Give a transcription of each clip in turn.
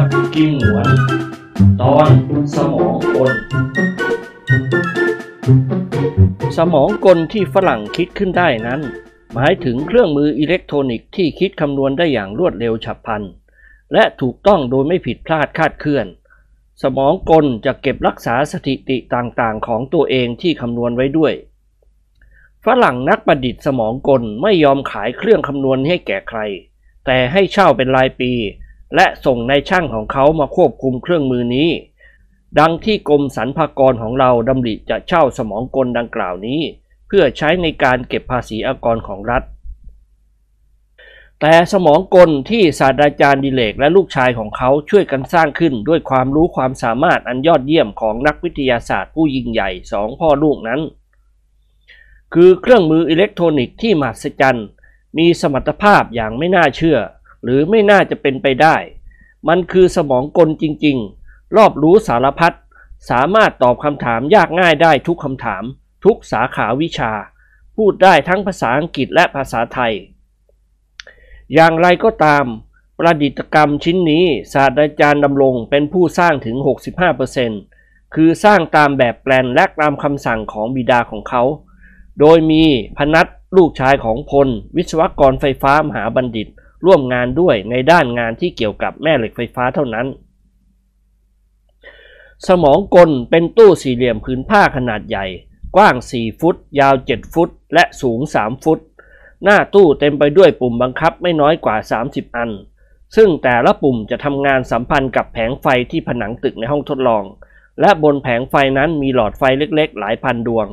กรกิมหวน ตอนสมองกล สมองกลที่ฝรั่งคิดขึ้นได้นั้น หมายถึงเครื่องมืออิเล็กทรอนิกส์ที่คิดคำนวณได้อย่างรวดเร็วฉับพลัน และถูกต้องโดยไม่ผิดพลาดคาดเคลื่อน สมองกลจะเก็บรักษาสถิติต่างๆ ของตัวเองที่คำนวณไว้ด้วย ฝรั่งนักประดิษฐ์สมองกลไม่ยอมขายเครื่องคำนวณให้แก่ใคร แต่ให้เช่าเป็นรายปี และส่งในายช่างของเขามาควบคุมเครื่องมือนี้ ดังที่กรมสรรพากรของเราดำริจะเช่าสมองกลดังกล่าวนี้ เพื่อใช้ในการเก็บภาษีอากรของรัฐ แต่สมองกลที่ศาสตราจารย์ดิเลกและลูกชายของเขาช่วยกันสร้างขึ้นด้วยความรู้ความสามารถอันยอดเยี่ยมของนักวิทยาศาสตร์ผู้ยิ่งใหญ่สองพ่อลูกนั้น คือเครื่องมืออิเล็กทรอนิกส์ที่มหัศจรรย์มีสมรรถภาพอย่างไม่น่าเชื่อ หรือไม่น่าจะเป็นไปได้ มันคือสมองกลจริงๆ รอบรู้สารพัดสามารถตอบคำถามยากง่ายได้ทุกคำถาม ทุกสาขาวิชา พูดได้ทั้งภาษาอังกฤษและภาษาไทย อย่างไรก็ตาม ประดิษฐกรรมชิ้นนี้ศาสตราจารย์ดำรงเป็นผู้สร้างถึง 65%คือสร้างตามแบบแปลนและตามคำสั่งของบิดาของเขา โดยมีพนัทลูกชายของพล วิศวกรไฟฟ้ามหาบัณฑิต ร่วมงานด้วยในด้านงานที่เกี่ยวกับแม่เหล็กไฟฟ้าเท่านั้น สมองกลเป็นตู้สี่เหลี่ยมผืนผ้าขนาดใหญ่ กว้าง 4 ฟุต ยาว 7 ฟุต และสูง 3 ฟุต หน้าตู้เต็มไปด้วยปุ่มบังคับไม่น้อยกว่า 30 อัน ซึ่งแต่ละปุ่มจะทำงานสัมพันธ์กับแผงไฟที่ผนังตึกในห้องทดลอง และบนแผงไฟนั้นมีหลอดไฟเล็กๆ หลายพันดวง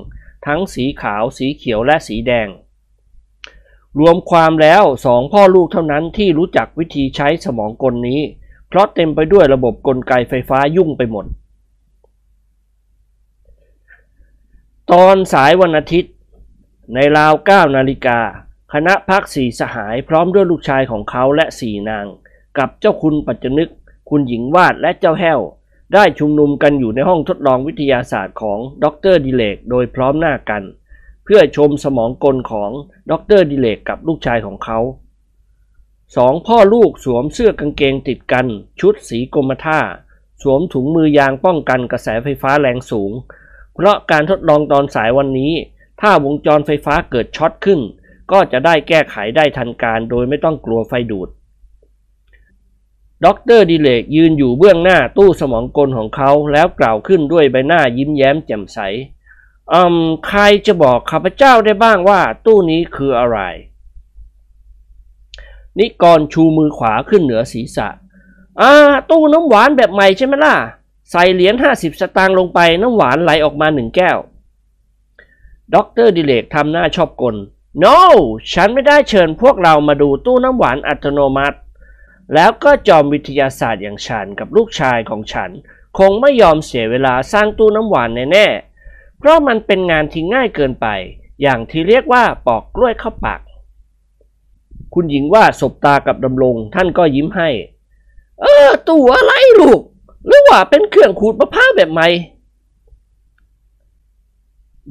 ทั้งสีขาว สีเขียวและสีแดง รวมความแล้วสองพ่อลูกเท่านั้นที่รู้จักวิธีใช้สมองกลนี้ เพราะเต็มไปด้วยระบบกลไกไฟฟ้ายุ่งไปหมด ตอนสายวันอาทิตย์ ในราว 9 นาฬิกา คณะพักสี่สหายพร้อมด้วยลูกชายของเขาและสี่นาง กับเจ้าคุณปัจจนึก คุณหญิงวาดและเจ้าแห้ว ได้ชุมนุมกันอยู่ในห้องทดลองวิทยาศาสตร์ของดรดิเลกโดยพร้อมหน้ากัน เพื่อชมสมองกลของดรดิเลกกับลูกชายของเขาสองพ่อลูกสวมเสื้อกางเกงติดกัน ชุดสีกรมท่า สวมถุงมือยางป้องกันกระแสไฟฟ้าแรงสูง เพราะการทดลองตอนสายวันนี้ ถ้าวงจรไฟฟ้าเกิดช็อตขึ้น ก็จะได้แก้ไขได้ทันการโดยไม่ต้องกลัวไฟดูดด็อกเตอร์ดิเรกยืนอยู่เบื้องหน้าตู้สมองกลของเขาแล้วกล่าวขึ้นด้วยใบหน้ายิ้มแย้มแจ่มใส ใครจะบอกข้าพเจ้าได้บ้างว่าตู้นี้คืออะไร นิกรชูมือขวาขึ้นเหนือศีรษะอ่าตู้น้ำหวานแบบใหม่ใช่ไหมล่ะ ใส่เหรียญห้าสิบสตางค์ลงไปน้ำหวานไหลออกมาหนึ่งแก้วด็อกเตอร์ดิเลกทำหน้าชอบกล no ฉันไม่ได้เชิญพวกเรามาดูตู้น้ำหวานอัตโนมัติ แล้วก็จอมวิทยาศาสตร์อย่างฉันกับลูกชายของฉัน คงไม่ยอมเสียเวลาสร้างตู้น้ำหวานแน่ๆ เพราะมันเป็นงานที่ง่ายเกินไป อย่างที่เรียกว่าปอกกล้วยเข้าปาก คุณหญิงวาดสบตากับดำรงท่านก็ยิ้มให้ เออตู้อะไรลูก หรือว่าเป็นเครื่องขูดมะพร้าวแบบใหม่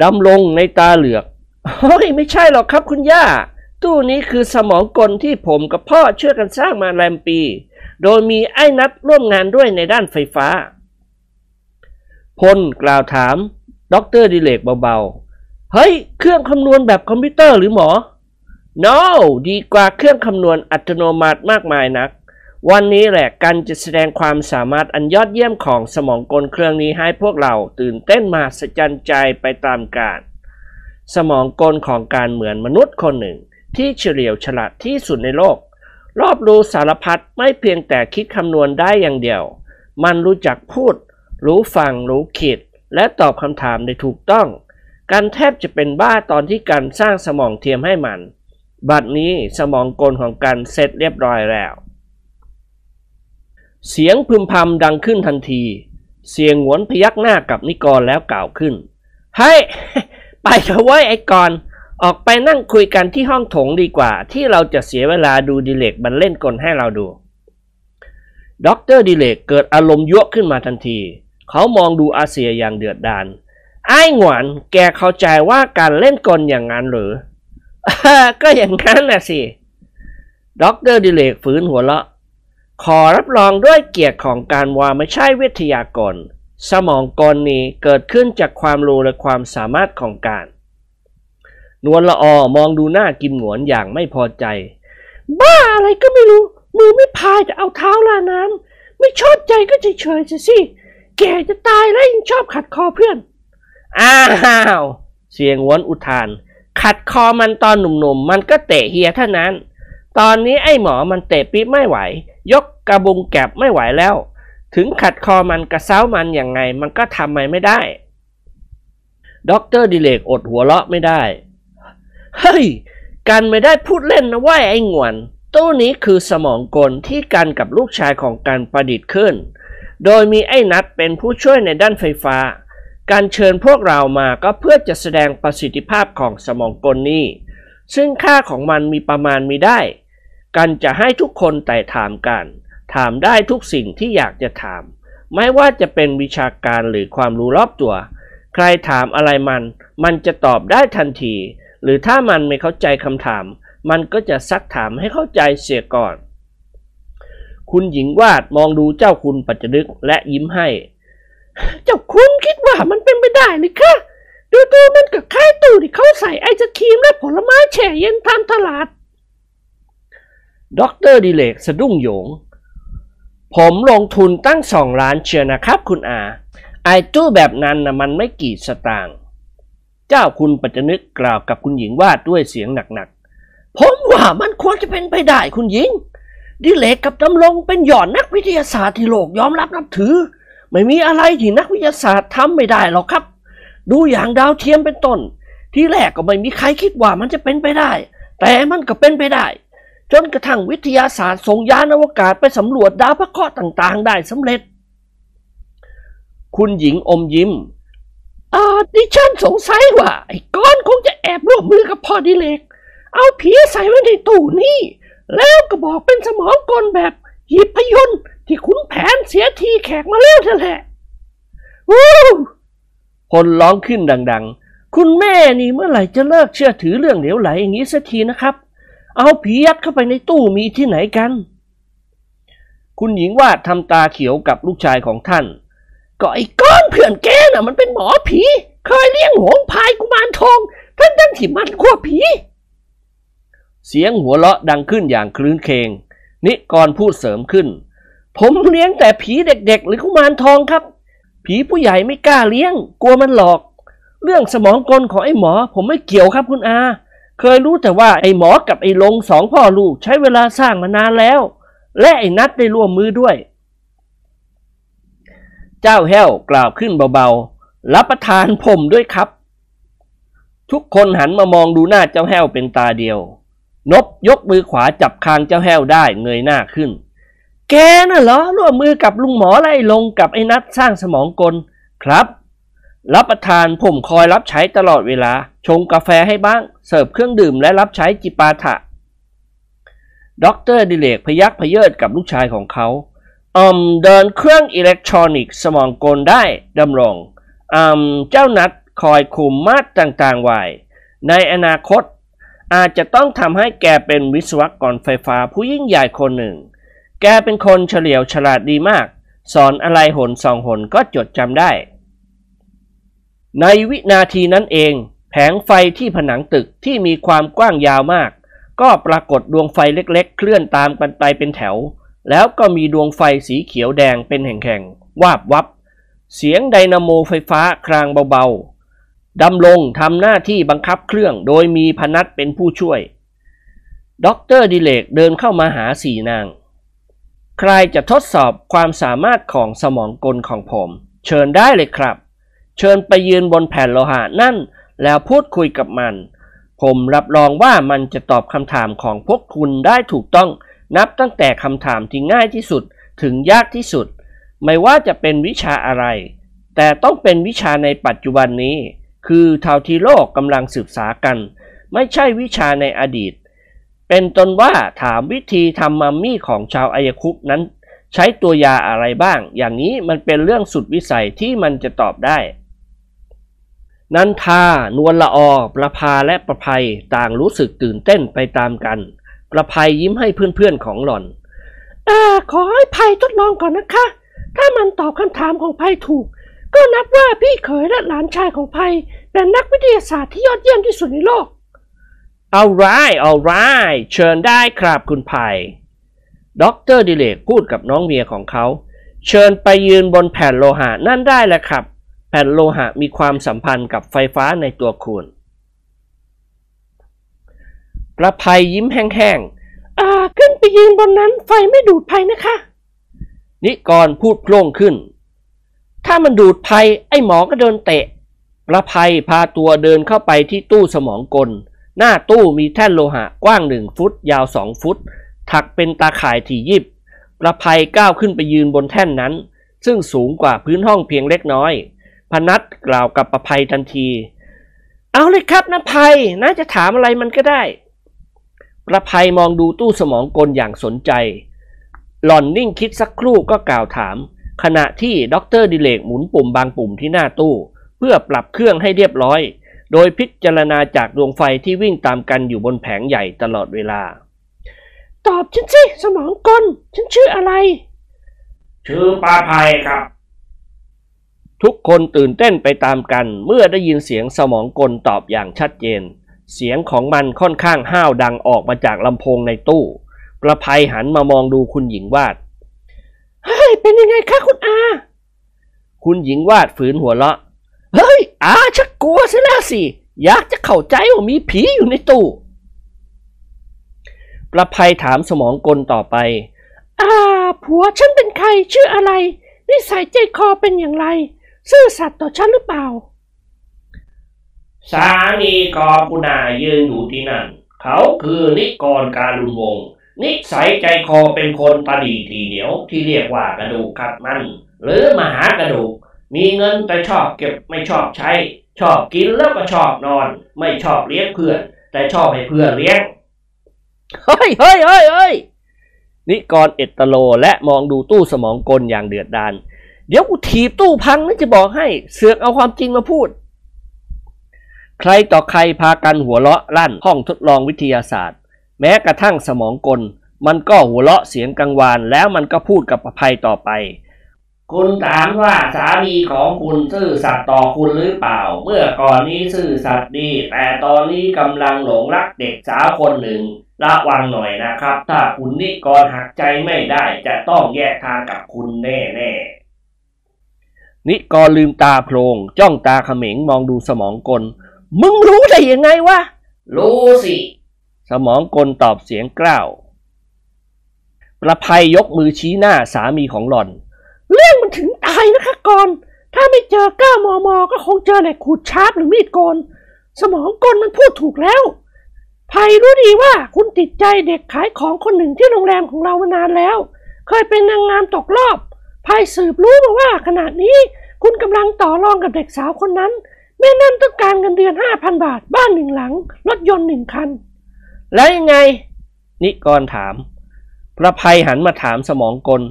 ดำรงทำตาเหลือกเฮ้ยไม่ใช่หรอกครับคุณย่า ตู้นี้คือสมองกลที่ผมกับพ่อช่วยกันสร้างมาแรมปี โดยมีไอ้นัสร่วมงานด้วยในด้านไฟฟ้า พลกล่าวถาม ด็อกเตอร์ดิเรกเบาๆ เฮ้ย เครื่องคำนวณแบบคอมพิวเตอร์หรือหมอ no ดีกว่าเครื่องคำนวณอัตโนมัติมากมายนัก วันนี้แหละกันจะแสดงความสามารถอันยอดเยี่ยมของสมองกลเครื่องนี้ให้พวกเราตื่นเต้นมาสจันใจไปตามกาลสมองกลของการเหมือนมนุษย์คนหนึ่ง ที่เฉลียวฉลาดที่สุดในโลก รอบรู้สารพัดไม่เพียงแต่คิดคำนวณได้อย่างเดียว มันรู้จักพูด รู้ฟัง รู้คิด และตอบคำถามได้ถูกต้องการแทบจะเป็นบ้าตอนที่การสร้างสมองเทียมให้มัน บัดนี้สมองกลของกันเสร็จเรียบร้อยแล้ว เสียงพึมพำดังขึ้นทันที เสียงหวนพยักหน้ากับนิกรแล้วกล่าวขึ้น เฮ้ย ไปเถอะเว้ยไอ้กรออกไปนั่งคุยกันที่ห้องโถงดีกว่า ที่เราจะเสียเวลาดูดิเลกมันเล่นกลให้เราดูด็อกเตอร์ดิเรกเกิดอารมณ์ยั๊วะขึ้นมาทันที เขามองดูอาเสี่ยอย่างเดือดดาลไอ้หงวนแกเข้าใจว่ากันเล่นกลอย่างนั้นหรือ ก็อย่างนั้นแหละสิด็อกเตอร์ดิเรกฝืนหัวเราะ ขอรับรองด้วยเกียรติของกันว่าไม่ใช่วิทยากล สมองกลนี้เกิดขึ้นจากความรู้และความสามารถของกัน นวลละออมองดูหน้ากิมหงวนอย่างไม่พอใจ บ้าอะไรก็ไม่รู้ มือไม่พายจะเอาเท้าราน้ำไม่ชอบใจก็เฉยๆสิ แกจะตายแล้วยังชอบขัดคอเพื่อน อ้าว เสี่ยหงวนอุทาน ขัดคอมันตอนหนุ่มๆ มันก็เตะเฮียเท่านั้น ตอนนี้ไอ้หมอมันเตะปี๊บไม่ไหว ยกกระบุงแกลบไม่ไหวแล้ว ถึงขัดคอมันกระเซ้ามันอย่างไง มันก็ทำไมไม่ได้ด็อกเตอร์ดิเรกอดหัวเราะไม่ได้ เฮ้ย กันไม่ได้พูดเล่นนะว่าไอ้งวน ตู้นี้คือสมองกลที่กันกับลูกชายของการประดิษฐ์ขึ้น โดยมีไอ้นัดเป็นผู้ช่วยในด้านไฟฟ้า การเชิญพวกเรามาก็เพื่อจะแสดงประสิทธิภาพของสมองกลนี้ ซึ่งค่าของมันมีประมาณมีได้ กันจะให้ทุกคนไต่ถามกัน ถามได้ทุกสิ่งที่อยากจะถาม ไม่ว่าจะเป็นวิชาการหรือความรู้รอบตัว ใครถามอะไรมัน มันจะตอบได้ทันที หรือถ้ามันไม่เข้าใจคำถาม มันก็จะซักถามให้เข้าใจเสียก่อน คุณหญิงวาดมองดูเจ้าคุณปัจจนึกและยิ้มให้ เจ้าคุณคิดว่ามันเป็นไปได้หรือคะดูดูมันก็คล้ายตู้ที่เขาใส่ไอศกรีมและผลไม้แช่เย็นตามตลาดด็อกเตอร์ดิเรกสะดุ้งโหยง ผมลงทุนตั้งสองล้านเชียนะครับคุณอา ไอตู้แบบนั้นนะมันไม่กี่สตางค์ เจ้าคุณปัจจนึกกล่าวกับคุณหญิงวาดด้วยเสียงหนักๆ ผมว่ามันควรจะเป็นไปได้คุณหญิง ดิเลกกับดำรงเป็นหย่อนนักวิทยาศาสตร์ที่โลกยอมรับนับถือ ไม่มีอะไรที่นักวิทยาศาสตร์ทำไม่ได้หรอกครับ ดูอย่างดาวเทียมเป็นต้น ที่แรกก็ไม่มีใครคิดว่ามันจะเป็นไปได้ แต่มันก็เป็นไปได้ จนกระทั่งวิทยาศาสตร์ส่งยานอวกาศไปสำรวจดาวพระเคราะห์ต่างๆ ได้สำเร็จ คุณหญิงอมยิ้มอ่าดิฉันสงสัยว่าไอ้ก้อนคงจะแอบร่วมมือกับพ่อดิเลก เอาผีใส่ไว้ในตู้นี่ แล้วก็บอกเป็นสมองกลแบบหยิบพยนต์ที่คุณแผนเสียทีแขกมาแล้วนั่นแหละวู้คนร้องขึ้นดัง ๆ คุณแม่นี่เมื่อไหร่จะเลิกเชื่อถือเรื่องเหลวไหลอย่างนี้สักทีนะครับ เอาผียัดเข้าไปในตู้มีที่ไหนกัน คุณหญิงวาดทำตาเขียวกับลูกชายของท่าน ก็ไอ้ก้อนเพื่อนแกน่ะมันเป็นหมอผี เคยเลี้ยงหงพายกุมารทองทั้งทั้งๆที่มันกลัวผี เสียงหัวเราะดังขึ้นอย่างคลื้นเคง นิกรพูดเสริมขึ้น ผมเลี้ยงแต่ผีเด็กๆ หรือกุมารทองครับ ผีผู้ใหญ่ไม่กล้าเลี้ยง กลัวมันหลอก เรื่องสมองกลของไอ้หมอ ผมไม่เกี่ยวครับคุณอา เคยรู้แต่ว่าไอ้หมอกับไอ้ลงสองพ่อลูกใช้เวลาสร้างมานานแล้ว และไอ้นัดได้ร่วมมือด้วย เจ้าแห้วกล่าวขึ้นเบาๆ รับประทานผมด้วยครับ ทุกคนหันมามองดูหน้าเจ้าแห้วเป็นตาเดียว นบยกมือขวาจับคางเจ้าแห้วได้เงยหน้าขึ้น แกน่ะเหรอร่วมมือกับลุงหมอไล่ลงกับไอ้นัดสร้างสมองกลครับ รับประทานผมคอยรับใช้ตลอดเวลา ชงกาแฟให้บ้าง เสิร์ฟเครื่องดื่มและรับใช้จิปาถะด็อกเตอร์ดิเรกพยักพเยิดกับลูกชายของเขาอืมเดินเครื่องอิเล็กทรอนิกส์สมองกลได้ดำรงอืมเจ้านัสคอยคุมมาตรต่างๆไว้ในอนาคต อาจจะต้องทำให้แกเป็นวิศวกรไฟฟ้าผู้ยิ่งใหญ่คนหนึ่ง แกเป็นคนเฉลียวฉลาดดีมาก สอนอะไรหนสองหนก็จดจำได้ ในวินาทีนั้นเอง แผงไฟที่ผนังตึกที่มีความกว้างยาวมาก ก็ปรากฏดวงไฟเล็กๆ เคลื่อนตามกันไปเป็นแถว แล้วก็มีดวงไฟสีเขียวแดงเป็นแห่งๆวาบวับ เสียงไดนาโมไฟฟ้าครางเบาๆ ดำลงทำหน้าที่บังคับเครื่องโดยมีพนัทเป็นผู้ช่วยด็อกเตอร์ดิเรกเดินเข้ามาหาสี่นาง ใครจะทดสอบความสามารถของสมองกลของผม เชิญได้เลยครับ เชิญไปยืนบนแผ่นโลหะนั่น แล้วพูดคุยกับมัน ผมรับรองว่ามันจะตอบคำถามของพวกคุณได้ถูกต้องนับตั้งแต่คำถามที่ง่ายที่สุดถึงยากที่สุด ไม่ว่าจะเป็นวิชาอะไร แต่ต้องเป็นวิชาในปัจจุบันนี้ คือเท่าที่โลกกำลังศึกษากัน ไม่ใช่วิชาในอดีต เป็นต้นว่าถามวิธีทำมัมมี่ของชาวอายคุปนั้น ใช้ตัวยาอะไรบ้าง อย่างนี้มันเป็นเรื่องสุดวิสัยที่มันจะตอบได้ นันทานวลละอประภาและประภัยต่างรู้สึกตื่นเต้นไปตามกัน ประภัยยิ้มให้เพื่อนๆของหล่อนอขอให้ภัยทดลองก่อนนะคะ ถ้ามันตอบคำถามของไพถูก ก็นับว่าพี่เขยและหลานชายของไพเป็นนักวิทยาศาสตร์ที่ยอดเยี่ยมที่สุดในโลก เอาไรเอาไรเชิญได้ครับคุณไพด็อกเตอร์ดิเรกพูดกับน้องเมียของเขา เชิญไปยืนบนแผ่นโลหะนั่นได้แหละครับ แผ่นโลหะมีความสัมพันธ์กับไฟฟ้าในตัวคุณประไพยิ้มแห้งอ่าขึ้นไปยืนบนนั้นไฟไม่ดูดภัยนะคะๆนิกรพูดโพล่งขึ้น ถ้ามันดูดภัยไอ้หมอก็เดินเตะ ประภัยพาตัวเดินเข้าไปที่ตู้สมองกล หน้าตู้มีแท่นโลหะกว้างหนึ่งฟุต ยาวสองฟุต ถักเป็นตาข่ายถี่ยิบ ประภัยก้าวขึ้นไปยืนบนแท่นนั้น ซึ่งสูงกว่าพื้นห้องเพียงเล็กน้อย พนัทกล่าวกับประภัยทันที เอาเลยครับน้าไพน้าจะถามอะไรมันก็ได้ ประไพมองดูตู้สมองกลอย่างสนใจ หล่อนนิ่งคิดสักครู่ก็กล่าวถาม ขณะที่ด็อกเตอร์ดิเรกหมุนปุ่มบางปุ่มที่หน้าตู้ เพื่อปรับเครื่องให้เรียบร้อย โดยพิจารณาจากดวงไฟที่วิ่งตามกันอยู่บนแผงใหญ่ตลอดเวลา ตอบฉันสิสมองกล ฉันชื่ออะไร ชื่อประไพครับ ทุกคนตื่นเต้นไปตามกัน เมื่อได้ยินเสียงสมองกลตอบอย่างชัดเจน เสียงของมันค่อนข้างห้าวดังออกมาจากลำโพงในตู้ ประภัยหันมามองดูคุณหญิงวาด เฮ้ย เป็นยังไงคะคุณอา คุณหญิงวาดฝืนหัวเราะ เฮ้ย อาชักกลัวซะแล้วสิ อยากจะเข้าใจว่ามีผีอยู่ในตู้ ประภัยถามสมองกลต่อไป อ่า ผัวฉันเป็นใครชื่ออะไร นิสัยใจคอเป็นอย่างไร ซื่อสัตย์ต่อฉันหรือเปล่า สามีกอกุณายืนอยู่ที่นั่น เขาคือนิกรการุณวงศ์ นิสัยใจคอเป็นคนตาดีทีเหนียวที่เรียกว่ากระดูกขัดมัน หรือมหากระดูก มีเงินแต่ชอบเก็บไม่ชอบใช้ ชอบกินแล้วก็ชอบนอน ไม่ชอบเลี้ยงเพื่อน แต่ชอบให้เพื่อนเลี้ยงเฮ้ยเฮ้ยเฮ้ยเฮ้ยนิกรเอตโลและมองดูตู้สมองกลอย่างเดือดดาลเดี๋ยวกูถีบตู้พังนะจะบอกให้เสือกเอาความจริงมาพูด ใครต่อใครพากันหัวเราะลั่นห้องทดลองวิทยาศาสตร์ แม้กระทั่งสมองกล มันก็หัวเราะเสียงกังวาน แล้วมันก็พูดกับประภัยต่อไป คุณถามว่าสามีของคุณซื่อสัตย์ต่อคุณหรือเปล่า เมื่อก่อนนี้ซื่อสัตย์ดี แต่ตอนนี้กำลังหลงรักเด็กสาวคนหนึ่งระวังหน่อยนะครับ ถ้าคุณนิกรหักใจไม่ได้จะต้องแยกทางกับคุณแน่ๆ นิกรลืมตาโพลงจ้องตาเขม็งมองดูสมองกล มึงรู้ได้ยังไงวะ รู้สิ สมองกลตอบเสียงกล้าว ประภัยยกมือชี้หน้าสามีของหล่อน เรื่องมันถึงตายนะคะกอน ถ้าไม่เจอก้ามอมอก็คงเจอแหลกขูดชาร์ปหรือมีดโกน สมองกลมันพูดถูกแล้ว ภัยรู้ดีว่าคุณติดใจเด็กขายของคนหนึ่งที่โรงแรมของเรามานานแล้ว เคยเป็นนางงามตกรอบภัยสืบรู้มาว่าขณะนี้คุณกำลังต่อรองกับเด็กสาวคนนั้นแม่นั่นต้องการเงินเดือนห้าพันบาท บ้านหนึ่งหลัง รถยนต์หนึ่งคัน แล้วยังไง นิกรถามประภัยหันมาถามสมองกล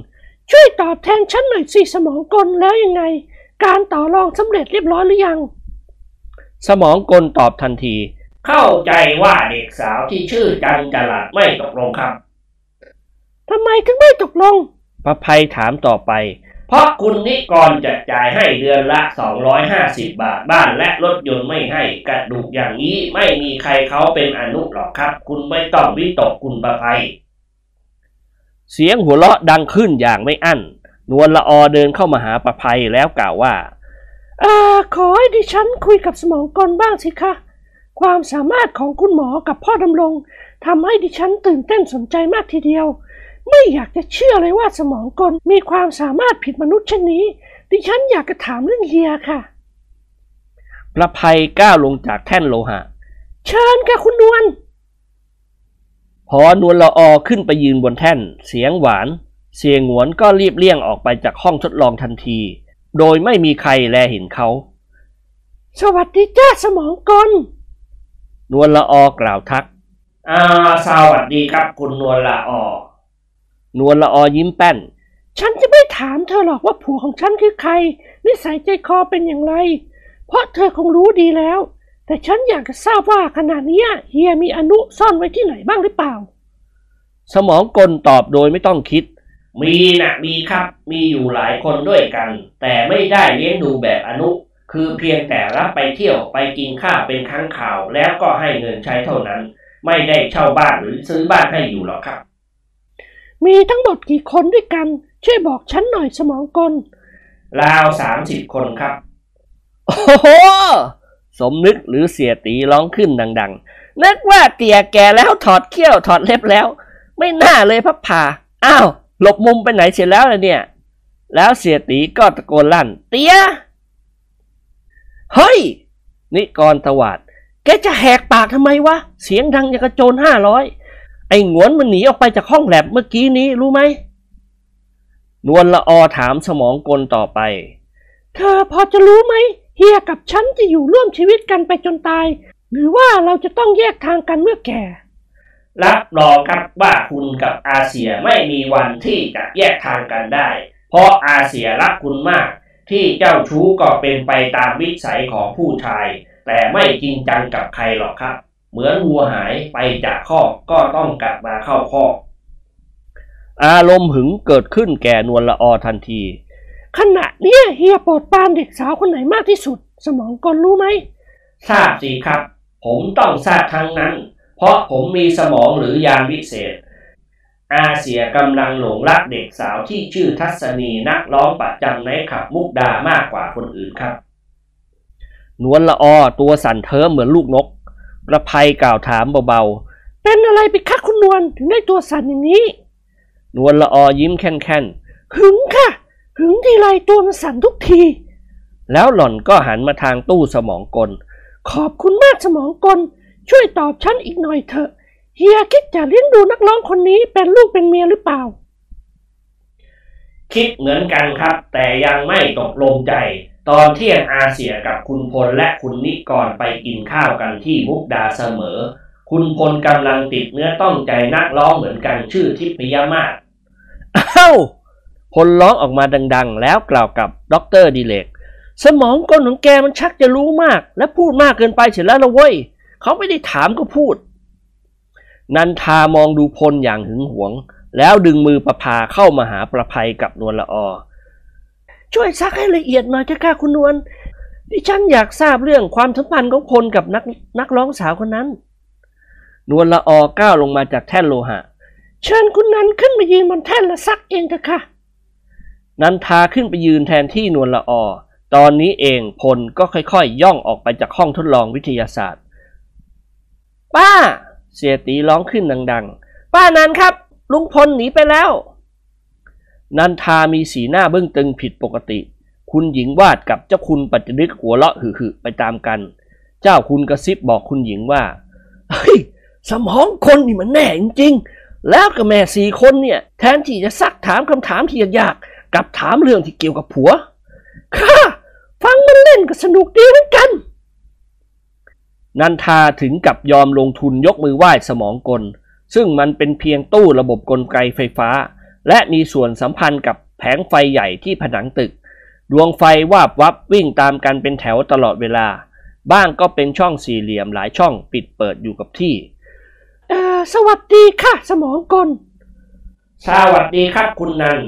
ช่วยตอบแทนฉันหน่อยสิสมองกลแล้วยังไง การต่อรองสำเร็จเรียบร้อยหรือยัง สมองกลตอบทันที เข้าใจว่าเด็กสาวที่ชื่อจันจรัสไม่ตกลงครับทำไมถึงไม่ตกลงประภัยถามต่อไป เพราะคุณนิกรจะจ่ายให้เดือนละ 250 บาทบ้านและรถยนต์ไม่ให้กระดูกอย่างนี้ไม่มีใครเขาเป็นอนุหรอกครับ คุณไม่ต้องวิตกคุณประภัย เสียงหัวเราะดังขึ้นอย่างไม่อั้น นวลละออเดินเข้ามาหาประภัยแล้วกล่าวว่าอ่าขอให้ดิฉันคุยกับสมองกลบ้างสิคะความสามารถของคุณหมอกับพ่อดำรงทำให้ดิฉันตื่นเต้นสนใจมากทีเดียว ไม่อยากจะเชื่อเลยว่าสมองกลมีความสามารถผิดมนุษย์เช่นนี้ ดิฉันอยากจะถามเรื่องเฮียค่ะ ประภัยก้าวลงจากแท่นโลหะ เชิญค่ะคุณนวล พอนวลละออขึ้นไปยืนบนแท่น เสียงหวาน เสียงหวนก็รีบเลี่ยงออกไปจากห้องทดลองทันที โดยไม่มีใครแลเห็นเขา สวัสดีจ้าสมองกล นวลละออกล่าวทัก อ่า สวัสดีครับคุณนวลละออ นวลละออยิ้มแป้น ฉันจะไม่ถามเธอหรอกว่าผัวของฉันคือใคร นิสัยใจคอเป็นอย่างไร เพราะเธอคงรู้ดีแล้ว แต่ฉันอยากจะทราบว่าขณะเนี้ยเฮียมีอนุซ่อนไว้ที่ไหนบ้างหรือเปล่า สมองกลตอบโดยไม่ต้องคิด มีนะมีครับ มีอยู่หลายคนด้วยกัน แต่ไม่ได้เลี้ยงดูแบบอนุคือเพียงแต่รับไปเที่ยวไปกินข้าวเป็นครั้งข่าว แล้วก็ให้เงินใช้เท่านั้น ไม่ได้เช่าบ้านหรือซื้อบ้านให้อยู่หรอกครับ มีทั้งหมดกี่คนด้วยกัน ช่วยบอกฉันหน่อยสมองกลราวสามสิบคนครับ โอ้โห สมนึกหรือเสียตีร้องขึ้นดัง ๆ นึกว่าเตี่ยแกแล้วถอดเขี้ยวถอดเล็บแล้ว ไม่น่าเลยพับผ่า อ้าว หลบมุมไปไหนเสียแล้วล่ะเนี่ย แล้วเสียตีก็ตะโกนลั่น เตียเฮ้ย นิกรตวาด แกจะแหกปากทำไมวะ เสียงดังอย่างกระโจนห้าร้อย ไอ้หงวนมันหนีออกไปจากห้องแลบเมื่อกี้นี้รู้ไหม นวลละออถามสมองกลต่อไป เธอพอจะรู้ไหมเฮียกับฉันจะอยู่ร่วมชีวิตกันไปจนตาย หรือว่าเราจะต้องแยกทางกันเมื่อแก่ รับรองครับว่าคุณกับอาเซียไม่มีวันที่จะแยกทางกันได้ เพราะอาเซียรักคุณมาก ที่เจ้าชู้ก็เป็นไปตามวิสัยของผู้ชาย แต่ไม่จริงจังกับใครหรอกครับ เหมือนวัวหายไปจากคอกก็ต้องกลับมาเข้าคอก อารมณ์หึงเกิดขึ้นแก่นวลละออทันที ขณะเนี้ยเฮียโปรดปรานเด็กสาวคนไหนมากที่สุด สมองกลรู้ไหมทราบสิครับ ผมต้องทราบทั้งนั้น เพราะผมมีสมองหรือยานวิเศษ อาเซียกำลังหลงรักเด็กสาวที่ชื่อทัศนีนักร้องประจำในขับมุกดามากกว่าคนอื่นครับ นวลละออตัวสั่นเทิมเหมือนลูกนก ประภัยกล่าวถามเบาๆ เป็นอะไรไปคะคุณนวลถึงได้ตัวสั่นอย่างนี้ นวลละออยิ้มแค่นๆ หึงค่ะ หึงทีไรตัวมันสั่นทุกที แล้วหล่อนก็หันมาทางตู้สมองกล ขอบคุณมากสมองกล ช่วยตอบฉันอีกหน่อยเถอะ เฮียคิดจะเลี้ยงดูนักร้องคนนี้เป็นลูกเป็นเมียหรือเปล่า คิดเหมือนกันครับ แต่ยังไม่ตกลงใจ ตอนเที่ยงอาเซียกับคุณพลและคุณนิกรไปกินข้าวกันที่มุกดาเสมอ คุณพลกำลังติดเนื้อต้องใจนักร้องเหมือนกันชื่อทิพยมาศอ้าวพลร้องออกมาดัง ๆ แล้วกล่าวกับด็อกเตอร์ดิเรก สมองกลของแกมันชักจะรู้มาก และพูดมากเกินไปเสียแล้วละเว้ย เขาไม่ได้ถามก็พูด นันทามองดูพลอย่างหึงหวง แล้วดึงมือประภาเข้ามาหาประไพกับนวลลออ ช่วยซักให้ละเอียดหน่อยเถอะค่ะคุณนวลดิฉันอยากทราบเรื่องความสัมพันธ์ของพลกับนักนักร้องสาวคนนั้น นวลละออก้าวลงมาจากแท่นโลหะ เชิญคุณนันขึ้นมายืนบนแท่นและซักเองเถอะค่ะ นันทาขึ้นไปยืนแทนที่นวลละออ ตอนนี้เองพลก็ค่อยๆย่องออกไปจากห้องทดลองวิทยาศาสตร์ ป้า เสียตีร้องขึ้นดัง ๆ ป้านันครับ ลุงพลหนีไปแล้ว นันทามีสีหน้าเบื้องตึงผิดปกติ คุณหญิงวาดกับเจ้าคุณปัจจนึกหัวเราะหึๆไปตามกัน เจ้าคุณกระซิบบอกคุณหญิงว่าเฮ้ยสมองคนนี่มันแน่จริงๆ แล้วกับแม่สี่คนเนี่ยแทนที่จะซักถามคำถามที่ยากๆกลับถามเรื่องที่เกี่ยวกับผัวค่ะ ฟังมันเล่นก็สนุกดีเหมือนกัน นันทาถึงกับยอมลงทุนยกมือไหว้สมองกล ซึ่งมันเป็นเพียงตู้ระบบกลไกไฟฟ้า และมีส่วนสัมพันธ์กับแผงไฟใหญ่ที่ผนังตึก ดวงไฟวาบวับวิ่งตามกันเป็นแถวตลอดเวลา บ้างก็เป็นช่องสี่เหลี่ยมหลายช่องปิดเปิดอยู่กับที่เอ่อสวัสดีค่ะ สมองกล สวัสดีครับคุณนัน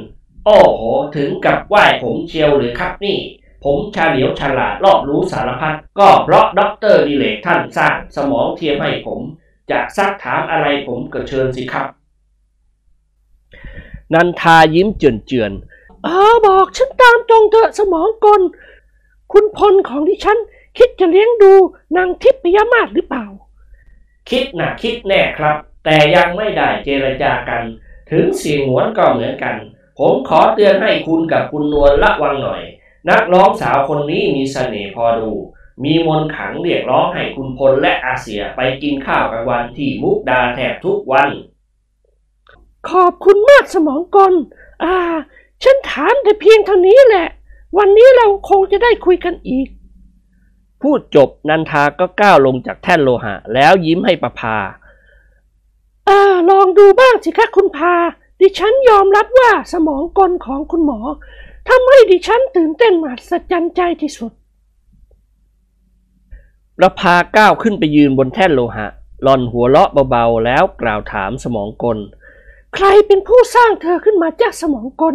โอ้โห ถึงกับไหว้ผมเชียวหรือครับนี่ ผมชาเหลียวฉลาดรอบรู้สารพัดก็เพราะด็อกเตอร์ดิเรกท่านสร้างสมองเทียมให้ผม จะซักถามอะไรผมก็เชิญสิครับ นันทายิ้มเจือนเจือนเออบอกฉันตามตรงเถอะสมองกล คุณพลของดิฉัน คิดจะเลี้ยงดูนางทิพยมาศหรือเปล่า คิดนะคิดแน่ครับ แต่ยังไม่ได้เจรจากัน ถึงเสียงหวนก็เหมือนกัน ผมขอเตือนให้คุณกับคุณนวลระวังหน่อย นักร้องสาวคนนี้มีเสน่ห์พอดู มีมนขังเรียกร้องให้คุณพลและอาเซียไปกินข้าวกลางวันที่มุกดาแทบทุกวัน ขอบคุณมากสมองกล อ่า ฉันถามแต่เพียงเท่านี้แหละ วันนี้เราคงจะได้คุยกันอีก พูดจบนันทาก็ก้าวลงจากแท่นโลหะ แล้วยิ้มให้ประภาอ่าลองดูบ้างสิคะคุณพา ดิฉันยอมรับว่าสมองกลของคุณหมอทำให้ดิฉันตื่นเต้นมหัศจรรย์ใจที่สุดประภาก้าวขึ้นไปยืนบนแท่นโลหะหล่อนหัวเราะเบาๆ แล้วกล่าวถามสมองกล ใครเป็นผู้สร้างเธอขึ้นมาจากสมองกล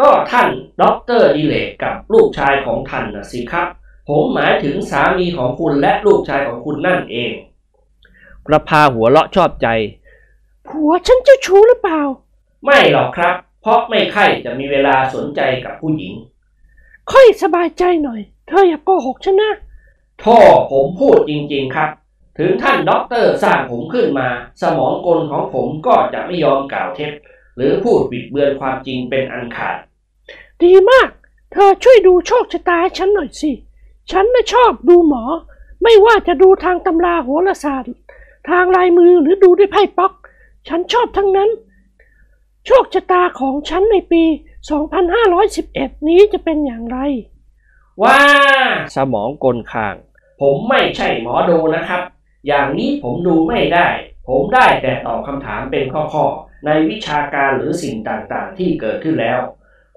ก็ท่านด็อกเตอร์ดิเรกกับลูกชายของท่านนะสิครับ ผมหมายถึงสามีของคุณและลูกชายของคุณนั่นเองประภาหัวเราะชอบใจ ผัวฉันเจ้าชู้หรือเปล่า ไม่หรอกครับ เพราะไม่ใครจะมีเวลาสนใจกับผู้หญิง ค่อยสบายใจหน่อย เธออย่าโกหกฉันนะ ท่อผมพูดจริง ๆ ครับ ถึงท่านด็อกเตอร์สร้างผมขึ้นมา สมองกลของผมก็จะไม่ยอมกล่าวเท็จ หรือพูดบิดเบือนความจริงเป็นอันขาด ดีมาก เธอช่วยดูโชคชะตาให้ฉันหน่อยสิ ฉันน่ะชอบดูหมอ ไม่ว่าจะดูทางตำราโหราศาสตร์ ทางลายมือหรือดูด้วยไพ่ป๊อก ฉันชอบทั้งนั้น โชคชะตาของฉันในปี 2511 นี้จะเป็นอย่างไร ว่า สมองกลคาง ผมไม่ใช่หมอดูนะครับ อย่างนี้ผมดูไม่ได้ ผมได้แต่ตอบคำถามเป็นข้อๆในวิชาการหรือสิ่งต่างๆ ที่เกิดขึ้นแล้ว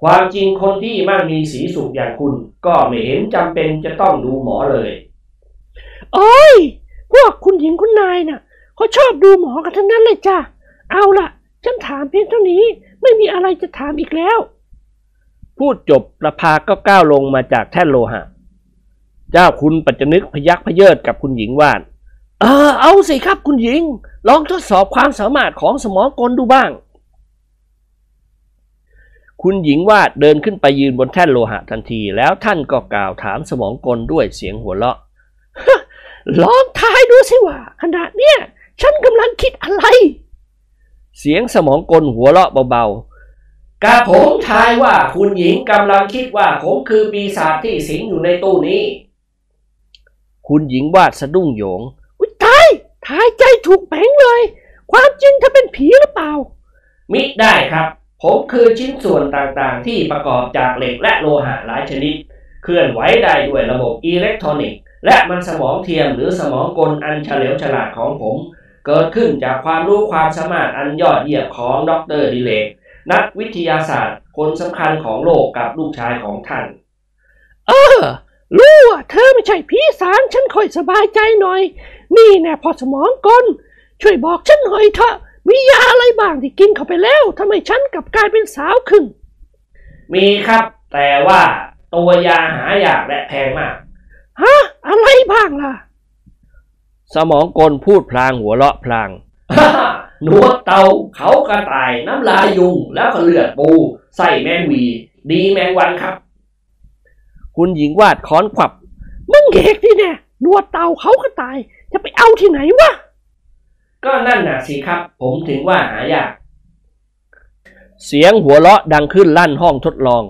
ความจริงคนที่มั่งมีสีสุขอย่างคุณ ก็ไม่เห็นจำเป็นจะต้องดูหมอเลยโอ้ยพวกคุณหญิงคุณนายน่ะเขาชอบดูหมอกันทั้งนั้นเลยจ้ะเอาล่ะ ฉันถามเพียงเท่านี้ไม่มีอะไรจะถามอีกแล้ว พูดจบประภาก็ก้าวลงมาจากแท่นโลหะ เจ้าคุณปัจจนึกพยักพเยิดกับคุณหญิงว่าน เออเอาสิครับคุณหญิง ลองทดสอบความสามารถของสมองกลดูบ้าง คุณหญิงวาดเดินขึ้นไปยืนบนแท่นโลหะทันทีแล้วท่านก็กล่าวถามสมองกลด้วยเสียงหัวเราะลองทายดูสิว่า ขณะเนี้ยฉันกำลังคิดอะไร เสียงสมองกลหัวเราะเบาๆกะผมทายว่าคุณหญิงกำลังคิดว่าผมคือปีศาจที่สิงอยู่ในตู้นี้ คุณหญิงวาดสะดุ้งโหยงอุ้ยตาย ทายใจถูกแผงเลย ความจริงเธอเป็นผีหรือเปล่า มิได้ครับ ผมคือชิ้นส่วนต่างๆ ที่ประกอบจากเหล็กและโลหะหลายชนิด เคลื่อนไหวได้ด้วยระบบอิเล็กทรอนิกส์ และมันสมองเทียมหรือสมองกลอันเฉลียวฉลาดของผม เกิดขึ้นจากความรู้ความสามารถอันยอดเยี่ยมของดรดิเลกนักวิทยาศาสตร์ คนสำคัญของโลกกับลูกชายของท่าน เออรู้ว่าเธอไม่ใช่ผีสางฉันค่อยสบายใจหน่อย นี่แน่พอสมองกลช่วยบอกฉันหน่อยเถอะ มียาอะไรบ้างที่กินเข้าไปแล้วทำไมฉันกลับกลายเป็นสาวขึ้น มีครับ แต่ว่าตัวยาหายากและแพงมาก ฮะ อะไรบ้างล่ะ สมองกลพูดพลางหัวเราะพลาง หนวดเตาเขากระต่ายน้ำลายยุง แล้วก็เลือดปูไส้แมงวี ดีแมงวันครับ คุณหญิงวาดค้อนขวับ มึงเอกนี่แน่หนวดเต่าเขาก็ตาย จะไปเอาที่ไหนวะ ก็นั่นน่ะสิครับ ผมถึงว่าหายาก เสียงหัวเราะดังขึ้นลั่นห้องทดลอง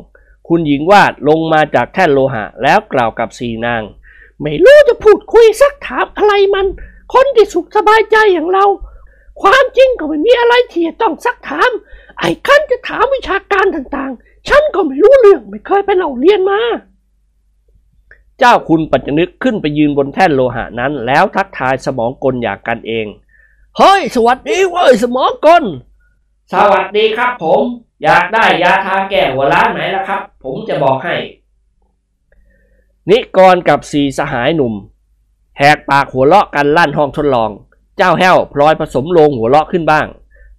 คุณหญิงวาดลงมาจากแท่นโลหะ แล้วกล่าวกับสีนาง ไม่รู้จะพูดคุยสักถามอะไรมัน คนที่สุขสบายใจอย่างเรา ความจริงก็ไม่มีอะไรที่จะต้องซักถาม ไอ้ขั้นจะถามวิชาการต่างๆ ฉันก็ไม่รู้เรื่องไม่เคยไปเล่าเรียนมา เจ้าคุณปัจจนึกขึ้นไปยืนบนแท่นโลหะนั้น แล้วทักทายสมองกลอย่างกันเอง เฮ้ย สวัสดีเว้ยสมองกล สวัสดีครับผม อยากได้ยาทาแก้หัวล้านไหนล่ะครับ ผมจะบอกให้ นิกรกับสีสหายหนุ่ม แหกปากหัวเราะกันลั่นห้องทดลอง เจ้าแห้วพลอยผสมลงหัวเราะขึ้นบ้าง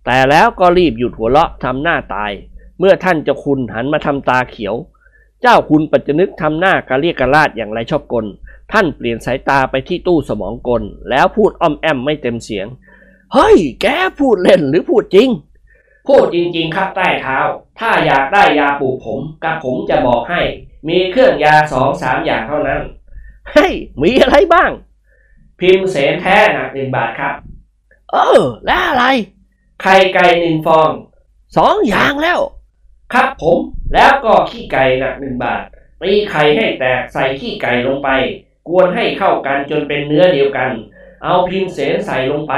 แต่แล้วก็รีบหยุดหัวเราะทำหน้าตาย เมื่อท่านเจ้าคุณหันมาทำตาเขียว เจ้าคุณปัจจนึกทำหน้ากระเรียกกระลาดอย่างไรชอบกล ท่านเปลี่ยนสายตาไปที่ตู้สมองกล แล้วพูดอ้อมแอมไม่เต็มเสียง เฮ้ย แกพูดเล่นหรือพูดจริง พูดจริง ๆ ครับใต้เท้า ถ้าอยากได้ยาปลูกผมกับผมจะบอกให้ มีเครื่องยาสองสามอย่างเท่านั้น เฮ้ย มีอะไรบ้าง พิมพ์เสนแท้หนักหนึ่งบาทครับ เออ แล้วอะไร ไข่ไก่หนึ่งฟอง สองอย่างแล้ว ครับผมแล้วก็ขี้ไก่หนักหนึ่งบาท ตีไข่ให้แตกใส่ขี้ไก่ลงไป กวนให้เข้ากันจนเป็นเนื้อเดียวกัน เอาพิมพ์เสนใส่ลงไป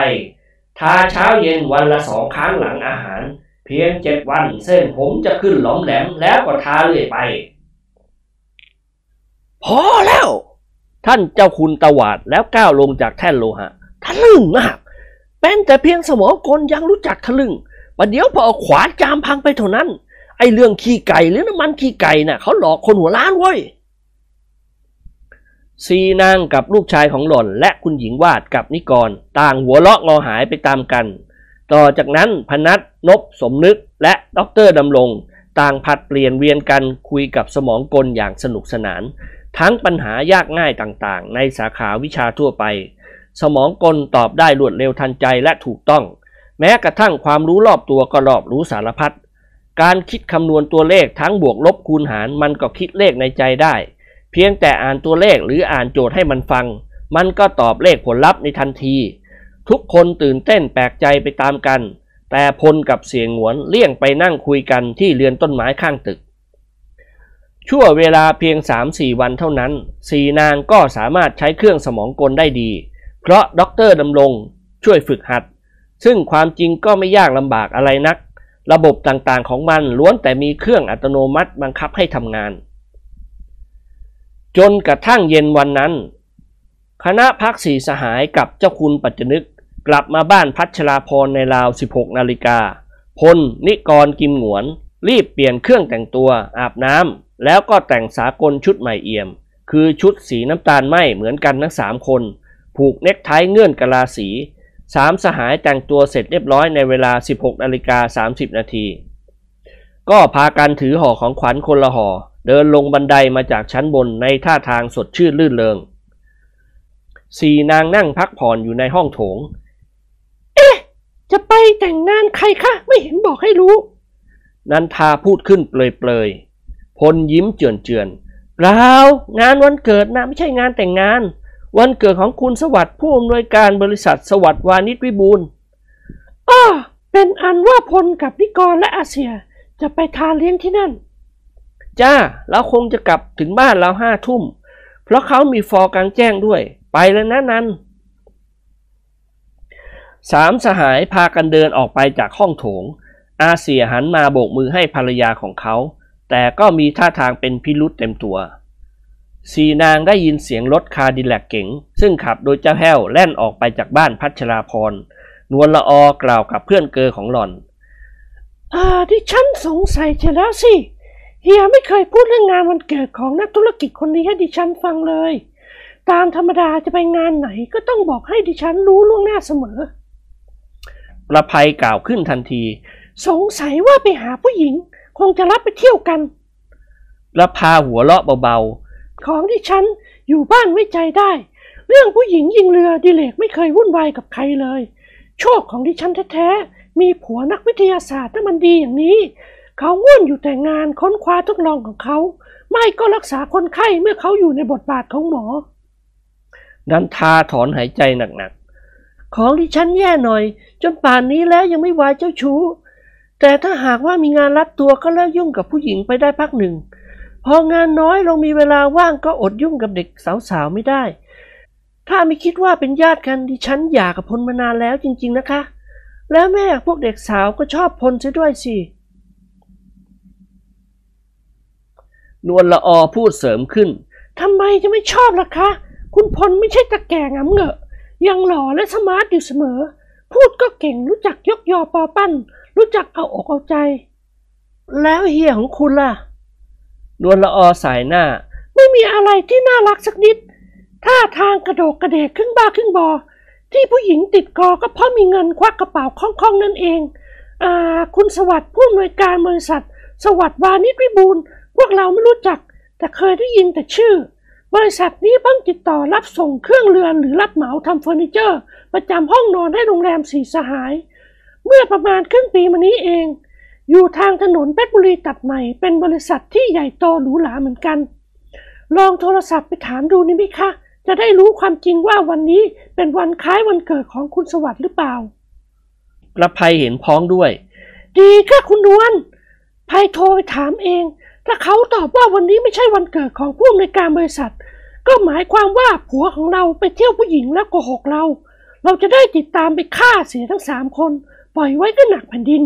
ทาเช้าเย็นวันละสองครั้งหลังอาหาร เพียงเจ็ดวันเส้นผมจะขึ้นหลอมแหลมแล้วก็ทาเรื่อยไป พอแล้ว ท่านเจ้าคุณตวาดแล้วก้าวลงจากแท่นโลหะทะลึ่งมากเป็นแต่เพียงสมองกลยังรู้จักทะลึ่งประเดี๋ยวพ่อขวานจามพังไปเท่านั้น ไอ้เรื่องขี้ไก่หรือน้ำมันขี้ไก่น่ะเขาหลอกคนหัวล้านเว้ยสี่นางกับลูกชายของหล่อนและคุณหญิงวาดกับนิกร ต่างหัวเราะงอหายไปตามกัน ต่อจากนั้นพนัสนพสมนึกและด็อกเตอร์ดำรง ต่างผัดเปลี่ยนเวียนกันคุยกับสมองกลอย่างสนุกสนาน ทั้งปัญหายากง่ายต่างๆ ในสาขาวิชาทั่วไป สมองกลตอบได้รวดเร็วทันใจและถูกต้อง แม้กระทั่งความรู้รอบตัวก็รอบรู้สารพัด การคิดคำนวณตัวเลขทั้งบวกลบคูณหารมันก็คิดเลขในใจได้ เพียงแต่อ่านตัวเลขหรืออ่านโจทย์ให้มันฟัง มันก็ตอบเลขผลลัพธ์ในทันที ทุกคนตื่นเต้นแปลกใจไปตามกัน แต่พลกับเสียงหวนเลี่ยงไปนั่งคุยกันที่เรือนต้นไม้ข้างตึก ชั่วเวลาเพียง 3-4 วันเท่านั้นสี่นางก็สามารถใช้เครื่องสมองกลได้ดี เพราะด็อกเตอร์ดำรงช่วยฝึกหัด ซึ่งความจริงก็ไม่ยากลำบากอะไรนัก ระบบต่างๆของมันล้วนแต่มีเครื่องอัตโนมัติบังคับให้ทำงาน จนกระทั่งเย็นวันนั้น คณะพรรคสี่สหายกับเจ้าคุณปัจจนึกกลับมาบ้านพัชราภรณ์ในราว 16 นาฬิกา พล นิกรกิมหงวน รีบเปลี่ยนเครื่องแต่งตัวอาบน้ำแล้วก็แต่งสากลชุดใหม่เอี่ยม คือชุดสีน้ำตาลไหมเหมือนกันทั้งสามคน ผูกเน็กไทเงื่อนกะลาสี สามสหายแต่งตัวเสร็จเรียบร้อยในเวลา 16นาฬิกา30 นาที ก็พากันถือห่อของขวัญคนละห่อ เดินลงบันไดมาจากชั้นบนในท่าทางสดชื่นลื่นเริงสี่นางนั่งพักผ่อนอยู่ในห้องโถงจะไปแต่งงานใครคะ ไม่เห็นบอกให้รู้ นันทาพูดขึ้นเปลยๆพลยิ้มเจือนๆเปล่างานวันเกิดนะไม่ใช่งานแต่งงาน วันเกิดของคุณสวัสดิ์ผู้อำนวยการบริษัทสวัสดิ์วานิชวิบูลอ้อเป็นอันว่าพลกับนิกรและอาเซียจะไปทานเลี้ยงที่นั่น จ้าเราคงจะกลับถึงบ้านเราห้าทุ่ม เพราะเขามีฟอร์กลางแจ้งด้วย ไปแล้วนะนันสามสหายพากันเดินออกไปจากห้องโถง อาเซียหันมาโบกมือให้ภรรยาของเขา แต่ก็มีท่าทางเป็นพิรุษเต็มตัว สีนางได้ยินเสียงรถคาร์ดิแลกเก๋ง ซึ่งขับโดยเจ้าแห้วแล่นออกไปจากบ้านพัชราพร นวลละออกล่าวกับเพื่อนเกอของหล่อน อ่าดิฉันสงสัยเธอแล้วสิ เฮียไม่เคยพูดเรื่องงานวันเกิดของนักธุรกิจคนนี้ให้ดิฉันฟังเลย ตามธรรมดาจะไปงานไหนก็ต้องบอกให้ดิฉันรู้ล่วงหน้าเสมอ ประภัยกล่าวขึ้นทันที สงสัยว่าไปหาผู้หญิง คงจะรับไปเที่ยวกันและพาหัวเราะเบา ของดิฉันอยู่บ้านไว้ใจได้ เรื่องผู้หญิงยิงเรือดิเลกไม่เคยวุ่นวายกับใครเลย โชคของดิฉันแท้ๆมีผัวนักวิทยาศาสตร์ที่มันดีอย่างนี้ เขาง่วนอยู่แต่งานค้นคว้าทดลองของเขา ไม่ก็รักษาคนไข้เมื่อเขาอยู่ในบทบาทของหมอๆนันทาถอนหายใจหนักๆ ของที่ฉันแย่หน่อย จนป่านนี้แล้วยังไม่วายเจ้าชู้แต่ถ้าหากว่ามีงานรัดตัวก็เลิกยุ่งกับผู้หญิงไปได้พักหนึ่ง พองานน้อยลงมีเวลาว่างก็อดยุ่งกับเด็กสาวๆไม่ได้ ถ้าไม่คิดว่าเป็นญาติกันดิฉันหย่ากับพลมานานแล้วจริง ๆนะคะ แล้วแม่พวกเด็กสาวก็ชอบพลซะด้วยสินวลละออพูดเสริมขึ้นทำไมจะไม่ชอบล่ะคะ คุณพลไม่ใช่ตะแก่งำเหงอะยังหล่อและสมาร์ทอยู่เสมอ พูดก็เก่งรู้จักยกยอปอปั้น รู้จักเอาอกเอาใจ แล้วเฮียของคุณล่ะ นวลละออสายหน้า ไม่มีอะไรที่น่ารักสักนิดท่าทางกระโดกกระเดกครึ่งบ้าครึ่งบอ ที่ผู้หญิงติดกอก็เพราะมีเงินควักกระเป๋าคล่องๆนั่นเองอ่าคุณสวัสดิ์ผู้อำนวยการบริษัท สวัสดิ์วานิชวิบูลพวกเราไม่รู้จัก แต่เคยได้ยินแต่ชื่อ บริษัทนี้เพิ่งติดต่อรับส่งเครื่องเรือนหรือรับเหมาทำเฟอร์นิเจอร์ ประจำห้องนอนให้โรงแรมสีสหาย เมื่อประมาณครึ่งปีมานี้เอง อยู่ทางถนนเพชรบุรีตัดใหม่ เป็นบริษัทที่ใหญ่โตหรูหราเหมือนกัน ลองโทรศัพท์ไปถามดูนี่ไหมคะ จะได้รู้ความจริงว่าวันนี้เป็นวันคล้ายวันเกิดของคุณสวัสดิ์หรือเปล่าประภัยเห็นพ้องด้วย ดีค่ะคุณนวลภัยโทรไปถามเอง ถ้าเขาตอบว่าวันนี้ไม่ใช่วันเกิดของผู้อำนวยการบริษัท ก็หมายความว่าผัวของเราไปเที่ยวผู้หญิงแล้วโกหกเรา เราจะได้ติดตามไปฆ่าเสียทั้งสามคน ปล่อยไว้ก็หนักแผ่นดิน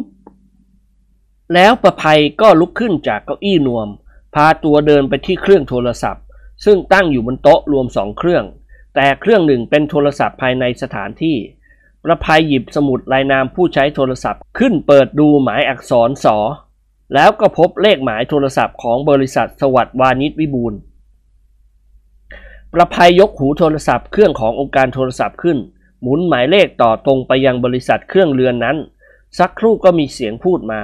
แล้วประภัยก็ลุกขึ้นจากเก้าอี้นวม พาตัวเดินไปที่เครื่องโทรศัพท์ ซึ่งตั้งอยู่บนโต๊ะรวมสองเครื่อง แต่เครื่องหนึ่งเป็นโทรศัพท์ภายในสถานที่ ประภัยหยิบสมุดลายนามผู้ใช้โทรศัพท์ ขึ้นเปิดดูหมายอักษรสอแล้วก็พบเลขหมายโทรศัพท์ของบริษัทสวัสดิ์วานิชวิบูลประภัยยกหูโทรศัพท์เครื่องขององค์การโทรศัพท์ขึ้น หมุนหมายเลขต่อตรงไปยังบริษัทเครื่องเรือนนั้น สักครู่ก็มีเสียงพูดมา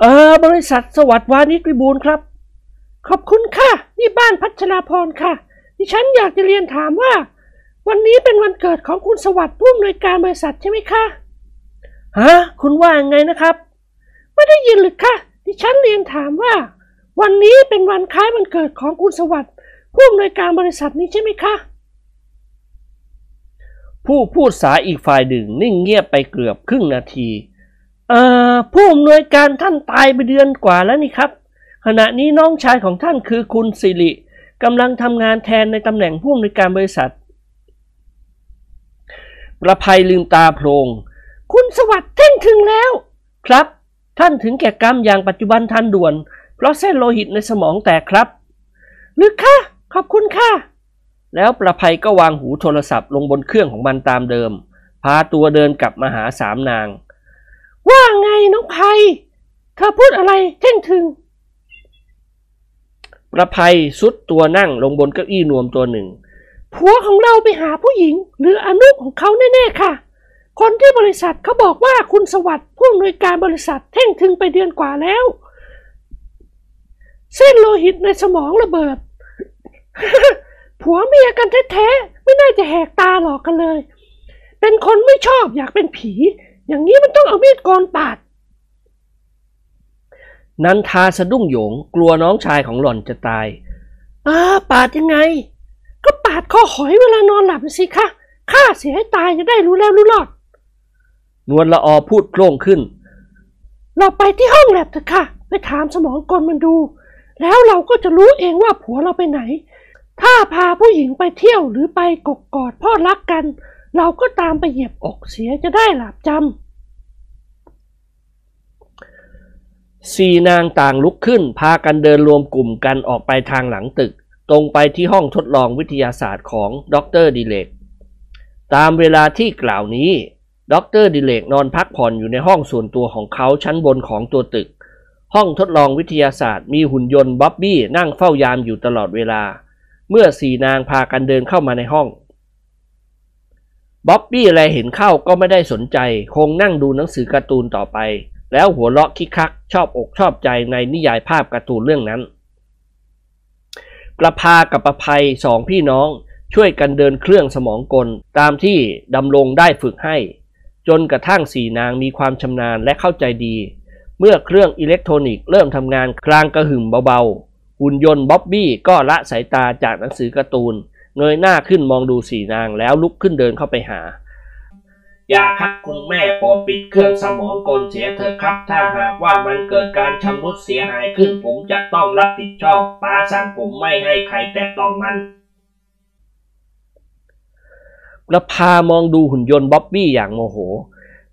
เออบริษัทสวัสดิ์วานิชวิบูลครับ ขอบคุณค่ะ นี่บ้านพัชราพรค่ะ ดิฉันอยากจะเรียนถามว่า วันนี้เป็นวันเกิดของคุณสวัสดิ์ผู้อำนวยการบริษัทใช่ไหมคะฮะคุณว่ายังไงนะครับ ไม่ได้ยินหรือคะดิฉันเรียนถามว่า วันนี้เป็นวันคล้ายวันเกิดของคุณสวัสดิ์ผู้อำนวยการบริษัทนี้ใช่ไหมคะผู้พูดสายอีกฝ่ายหนึ่งนิ่งเงียบไปเกือบครึ่งนาที เอ่อผู้อำนวยการท่านตายไปเดือนกว่าแล้วนี่ครับ ขณะนี้น้องชายของท่านคือคุณสิริกำลังทำงานแทนในตำแหน่งผู้อำนวยการบริษัท ประภัยลืมตาโพลงคุณสวัสดิ์ท่งถึงแล้ว ครับ ท่านถึงแก่กรรมอย่างปัจจุบันทันด่วน เพราะเส้นโลหิตในสมองแตกครับหรือคะขอบคุณค่ะ แล้วประภัยก็วางหูโทรศัพท์ลงบนเครื่องของมันตามเดิม พาตัวเดินกลับมาหาสามนาง ว่าไงน้องไพเธอพูดอะไรเท่งถึง ประภัยสุดตัวนั่งลงบนเก้าอี้นวมตัวหนึ่ง ผัวของเราไปหาผู้หญิง หรืออนุของเขาแน่ๆค่ะ คนที่บริษัทเขาบอกว่าคุณสวัสดิ์ผู้อำนวยการบริษัทเท่งถึงไปเดือนกว่าแล้ว เส้นโลหิตในสมองระเบิด ผัวเมียกันแท้ๆ ไม่น่าจะแหกตาหลอกกันเลย เป็นคนไม่ชอบอยากเป็นผี อย่างนี้มันต้องเอามีดโกนปาด นันทาสะดุ้งโหยงกลัวน้องชายของหล่อนจะตายอ่าปาดยังไง ก็ปาดคอหอยเวลานอนหลับน่ะสิคะฆ่าเสียให้ตายจะได้รู้แล้วรู้รอด นวลละออพูดโคร่งขึ้น เราไปที่ห้องแลบเถอะค่ะ ไปถามสมองกลมันดู แล้วเราก็จะรู้เองว่าผัวเราไปไหน ถ้าพาผู้หญิงไปเที่ยวหรือไปกกกอดพ่อรักกัน เราก็ตามไปเหยียบอกเสียจะได้หลับจำสี่นางต่างลุกขึ้น พากันเดินรวมกลุ่มกันออกไปทางหลังตึก ตรงไปที่ห้องทดลองวิทยาศาสตร์ของดรดิเลกตามเวลาที่กล่าวนี้ดรดิเลกนอนพักผ่อนอยู่ในห้องส่วนตัวของเขาชั้นบนของตัวตึก ห้องทดลองวิทยาศาสตร์ มีหุ่นยนต์บ๊อบบี้นั่งเฝ้ายามอยู่ตลอดเวลา เมื่อสี่นางพากันเดินเข้ามาในห้อง บ๊อบบี้อะไรเห็นเข้าก็ไม่ได้สนใจ คงนั่งดูหนังสือการ์ตูนต่อไป แล้วหัวเราะคิกคัก ชอบอกชอบใจในนิยายภาพการ์ตูนเรื่องนั้น ประภากับประภัยสองพี่น้อง ช่วยกันเดินเครื่องสมองกล ตามที่ดำรงได้ฝึกให้ จนกระทั่งสี่นางมีความชำนาญและเข้าใจดี เมื่อเครื่องอิเล็กทรอนิกส์เริ่มทำงานกลางกระหึ่มเบาๆหุ่นยนต์บ๊อบบี้ก็ละสายตาจากหนังสือการ์ตูน เงยหน้าขึ้นมองดูสี่นางแล้วลุกขึ้นเดินเข้าไปหา อย่าครับคุณแม่โปรดปิดเครื่องสมองกลเสียเถอะครับ ถ้าหากว่ามันเกิดการชำรุดเสียหายขึ้น ผมจะต้องรับผิดชอบป้าสั่งผมไม่ให้ใครแตะต้องมันประพามองดูหุ่นยนต์บ๊อบบี้อย่างโมโห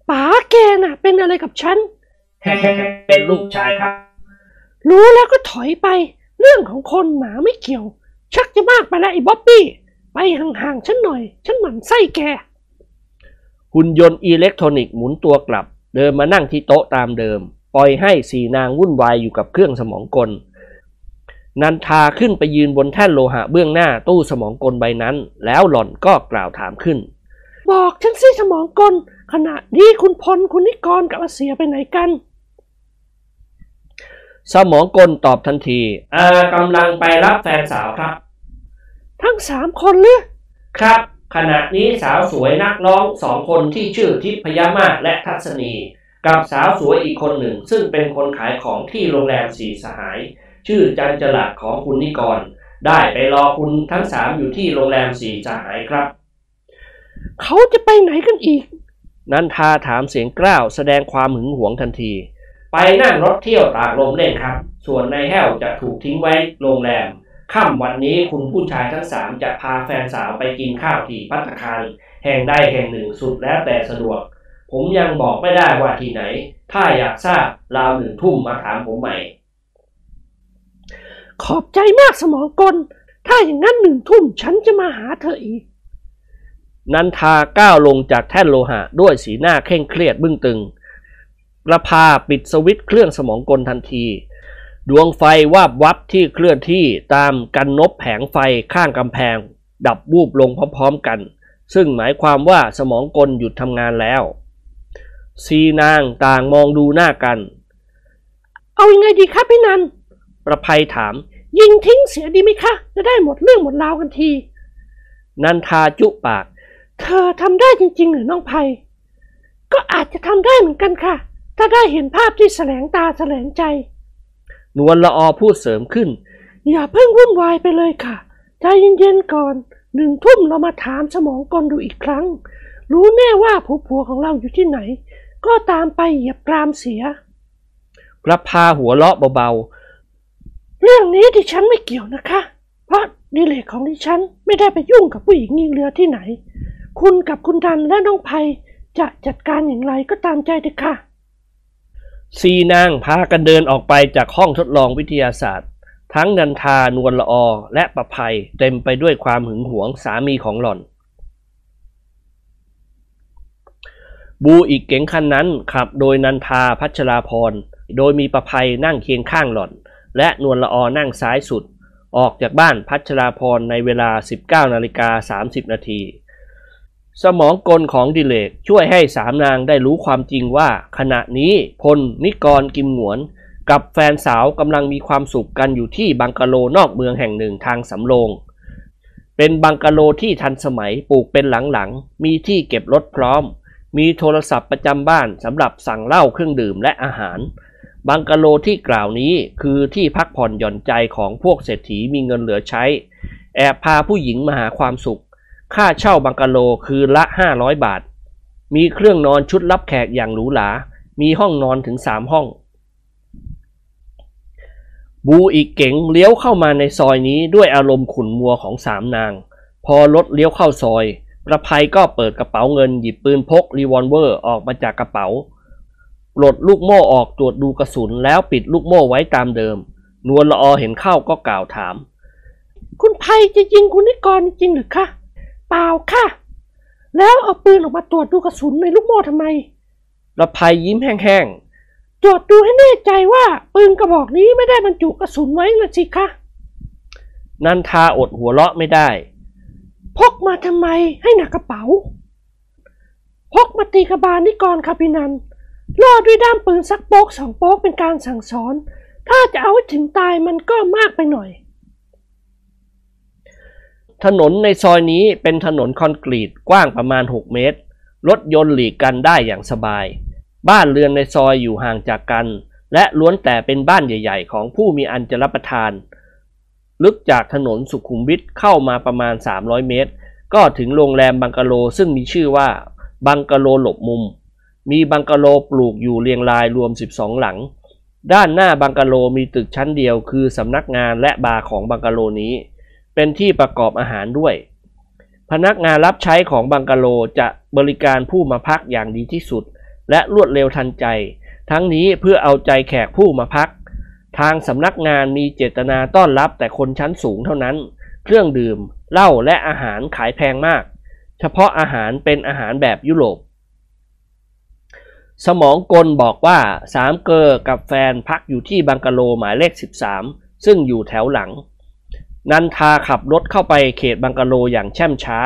ำป๋าแกน่ะ เป็นอะไรกับฉัน เป็นลูกชายครับ รู้แล้วก็ถอยไป เรื่องของคนหมาไม่เกี่ยว ชักจะมากไปแล้วไอ้บ๊อบบี้ ไปห่างๆฉันหน่อย ฉันหมั่นไส้แก หุ่นยนต์อิเล็กทรอนิกส์หมุนตัวกลับ เดินมานั่งที่โต๊ะตามเดิม ปล่อยให้สีนางวุ่นวายอยู่กับเครื่องสมองกล นันทาขึ้นไปยืนบนแท่นโลหะเบื้องหน้าตู้สมองกลใบนั้น แล้วหล่อนก็กล่าวถามขึ้น บอกฉันสิสมองกล ขณะนี้คุณพลคุณนิกรกับอาเสียไปไหนกันสมองกลตอบทันที เอ่ากำลังไปรับแฟนสาวครับ ทั้งสามคนหรือครับ ขณะนี้สาวสวยนักร้องสองคนที่ชื่อทิพยมาศและทัศนี กับสาวสวยอีกคนหนึ่ง ซึ่งเป็นคนขายของที่โรงแรมสีสหาย ชื่อจันจลัดของคุณนิกร ได้ไปรอคุณทั้งสามอยู่ที่โรงแรมสีสหายครับ เขาจะไปไหนกันอีก นันทาถามเสียงกล้าวแสดงความหึงหวงทันที ไปนั่งรถเที่ยวตากลมเล่นครับ ส่วนนายแห้วจะถูกทิ้งไว้โรงแรม ค่ำวันนี้คุณผู้ชายทั้งสามจะพาแฟนสาวไปกินข้าวที่พัตตาคารแห่งใดแห่งหนึ่งสุดแล้วแต่สะดวก ผมยังบอกไม่ได้ว่าที่ไหน ถ้าอยากทราบราวหนึ่งทุ่มมาถามผมใหม่ ขอบใจมากสมองกล ถ้าอย่างนั้นหนึ่งทุ่มฉันจะมาหาเธออีก นันทาก้าวลงจากแท่นโลหะด้วยสีหน้าเคร่งเครียดบึ้งตึงประพาปิดสวิตช์เครื่องสมองกลทันที ดวงไฟวาบวับที่เคลื่อนที่ตามกันนบแผงไฟข้างกำแพง ดับวูบลงพร้อมๆกัน ซึ่งหมายความว่าสมองกลหยุดทำงานแล้วสีนางต่างมองดูหน้ากัน เอาอยังไงดีครับพี่นัน ประภัยถาม ยิงทิ้งเสียดีไหมคะ จะได้หมดเรื่องหมดราวกันที นันทาจุปาก เธอทำได้จริง ๆ หรือน้องไพก็อาจจะทำได้เหมือนกันค่ะ ถ้าได้เห็นภาพที่แสลงตาแสลงใจ นวลละออพูดเสริมขึ้น อย่าเพิ่งวุ่นวายไปเลยค่ะ ใจเย็นๆก่อนหนึ่งทุ่มเรามาถามสมองกลดูอีกครั้ง รู้แน่ว่าผัวผัวของเราอยู่ที่ไหน ก็ตามไปเหยียบกรามเสียประพาหัวเราะเบาๆ เรื่องนี้ดิฉันไม่เกี่ยวนะคะ เพราะดิเลกของดิฉันไม่ได้ไปยุ่งกับผู้หญิงยิงเรือที่ไหน คุณกับคุณดันและน้องไพจะจัดการอย่างไรก็ตามใจเถอะค่ะ สี่นางพากันเดินออกไปจากห้องทดลองวิทยาศาสตร์ ทั้งนันทานวลละอและประภัยเต็มไปด้วยความหึงหวงสามีของหล่อน บูอีกเก๋งคันนั้นขับโดยนันทาพัชราพร โดยมีประภัยนั่งเคียงข้างหล่อน และนวลละออนั่งซ้ายสุด ออกจากบ้านพัชราพรในเวลา 19นาฬิกา30นาที สมองกลของดิเลกช่วยให้สามนางได้รู้ความจริงว่า ขณะนี้พลนิกรกิมหงวน กับแฟนสาวกำลังมีความสุขกันอยู่ที่บังกะโลนอกเมืองแห่งหนึ่งทางสำโรง เป็นบังกะโลที่ทันสมัยปลูกเป็นหลังๆ มีที่เก็บรถพร้อม มีโทรศัพท์ประจำบ้านสำหรับสั่งเหล้าเครื่องดื่มและอาหาร บังกะโลที่กล่าวนี้คือที่พักผ่อนหย่อนใจของพวกเศรษฐีมีเงินเหลือใช้ แอบพาผู้หญิงมาหาความสุข ค่าเช่าบังกะโลคืนละ 500 บาท มีเครื่องนอนชุดรับแขกอย่างหรูหรา มีห้องนอนถึง 3 ห้อง บูอีกเก๋งเลี้ยวเข้ามาในซอยนี้ด้วยอารมณ์ขุนมัวของสามนาง พอรถเลี้ยวเข้าซอย ประไพก็เปิดกระเป๋าเงินหยิบปืนพกรีวอลเวอร์ออกมาจากกระเป๋าปลดลูกโม่ออกตรวจดูกระสุนแล้วปิดลูกโม่ไว้ตามเดิม นวลลออเห็นเข้าก็กล่าวถาม คุณไพจะยิงคุณนิกรจริงหรือคะ เปล่าค่ะ แล้วเอาปืนออกมาตรวจดูกระสุนในลูกโม่ทำไมประไพยิ้มแห้งตรวจดูให้แน่ใจว่าปืนกระบอกนี้ไม่ได้บรรจุกระสุนไว้นะสิคะๆนันทาอดหัวเราะไม่ได้ พกมาทำไมให้หนักกระเป๋า พกมาตีกระบาลนิกรค่ะพี่นันล่อด้วยด้ามปืนสักโป๊กสองโป๊กเป็นการสั่งสอน ถ้าจะเอาให้ถึงตายมันก็มากไปหน่อย ถนนในซอยนี้เป็นถนนคอนกรีตกว้างประมาณ 6 เมตร รถยนต์หลีกกันได้อย่างสบาย บ้านเรือนในซอยอยู่ห่างจากกัน และล้วนแต่เป็นบ้านใหญ่ๆ ของผู้มีอันจะรับประทาน ลึกจากถนนสุขุมวิทเข้ามาประมาณ 300 เมตร ก็ถึงโรงแรมบังกะโลซึ่งมีชื่อว่า บังกะโลหลบมุม มีบังกะโลปลูกอยู่เรียงรายรวม 12 หลัง ด้านหน้าบังกะโลมีตึกชั้นเดียวคือสำนักงานและบาร์ของบังกะโลนี้ เป็นที่ประกอบอาหารด้วย พนักงานรับใช้ของบังกะโลจะบริการผู้มาพักอย่างดีที่สุด และรวดเร็วทันใจ ทั้งนี้เพื่อเอาใจแขกผู้มาพัก ทางสำนักงานมีเจตนาต้อนรับแต่คนชั้นสูงเท่านั้น เครื่องดื่ม เหล้าและอาหารขายแพงมาก เฉพาะอาหารเป็นอาหารแบบยุโรปสมองกลบอกว่าสามเกอร์กับแฟนพักอยู่ที่บังกะโลหมายเลข 13 ซึ่งอยู่แถวหลัง นันทาขับรถเข้าไปเขตบังกะโลอย่างแช่มช้า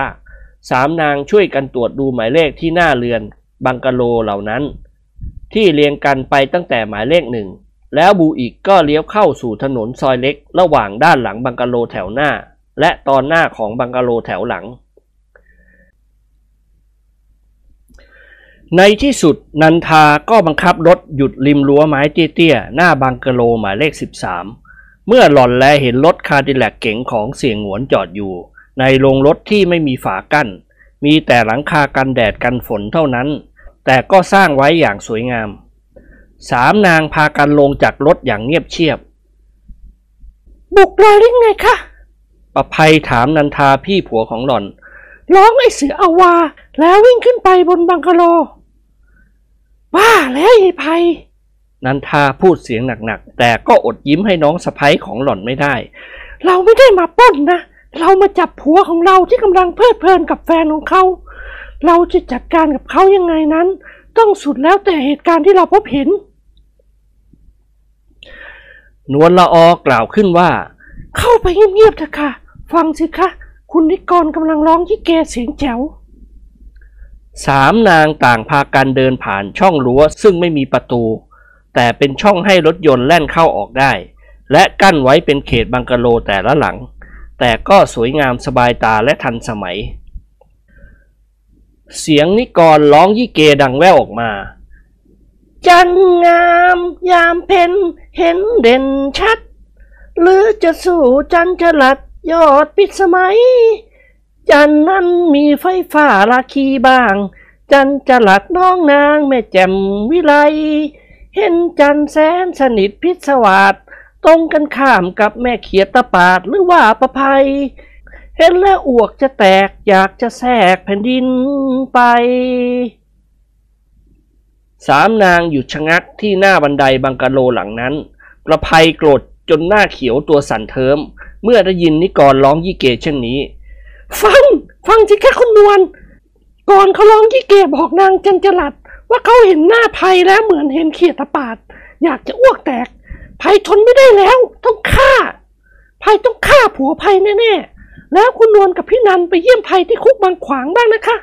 สามนางช่วยกันตรวจดูหมายเลขที่หน้าเรือนบังกะโลเหล่านั้น ที่เรียงกันไปตั้งแต่หมายเลขหนึ่ง แล้ว Buick ก็เลี้ยวเข้าสู่ถนนซอยเล็ก ระหว่างด้านหลังบังกะโลแถวหน้า และตอนหน้าของบังกะโลแถวหลัง ในที่สุดนันทาก็บังคับรถหยุดริมรั้วไม้เตี้ยๆหน้าบังกะโลหมายเลข 13 เมื่อหล่อนแลเห็นรถ Cadillac เก๋งของเสี่ยหงวนจอดอยู่ ในโรงรถที่ไม่มีฝากั้น มีแต่หลังคากันแดดกันฝนเท่านั้น แต่ก็สร้างไว้อย่างสวยงาม สามนางพากันลงจากรถอย่างเงียบเชียบ บุกเลยหรือไงคะประภัยถามนันทาพี่ผัวของหล่อน ร้องไอ้เสืออาวา แล้ววิ่งขึ้นไปบนบังกะโลบ้าแล้วยายไพ นันทาพูดเสียงหนักๆ แต่ก็อดยิ้มให้น้องสะพ้ยของหล่อนไม่ได้ เราไม่ได้มาป้นนะ เรามาจับผัวของเราที่กำลังเพลิดเพลินกับแฟนของเขา เราจะจัดการกับเขายังไงนั้น ต้องสุดแล้วแต่เหตุการณ์ที่เราพบเห็น นวลละออกล่าวขึ้นว่า เข้าไปเงียบๆเถอะค่ะ ฟังสิคะ คุณนิกรกำลังร้องยี่แกเสียงแจ๋วสามนางต่างพากันเดินผ่านช่องรั้วซึ่งไม่มีประตู แต่เป็นช่องให้รถยนต์แล่นเข้าออกได้ และกั้นไว้เป็นเขตบังกะโลแต่ละหลัง แต่ก็สวยงามสบายตาและทันสมัย เสียงนิกรร้องยี่เกดังแว่วออกมา จันงามยามเพ็ญเห็นเด่นชัด หรือจะสู้จันจลัดยอดปิดสมัย จันนั้นมีไฟฟ้าราคีบ้าง จันจลัดน้องนางแม่แจ่มวิไล เห็นจันแสนสนิทพิศวาสตรงกันข้ามกับแม่เขียดตะปาดหรือว่าประภัย เห็นแล้วอวกจะแตกอยากจะแทรกแผ่นดินไป สามนางหยุดชะงักที่หน้าบันไดบังกะโลหลังนั้น ประภัยโกรธจนหน้าเขียวตัวสั่นเทิม เมื่อได้ยินนิกรร้องยี่เกเช่นนี้ ฟัง ฟังสิคะคุณนวลก่อนเขาร้องยี่เกบอกนางจันจลัด ว่าเขาเห็นหน้าภัยแล้วเหมือนเห็นเขียดตะปาด อยากจะอ้วกแตกภัยทนไม่ได้แล้ว ต้องฆ่าภัยต้องฆ่าผัวภัยแน่ๆแล้วคุณนวลกับพี่นันไปเยี่ยมภัยที่คุกบางขวางบ้างนะคะ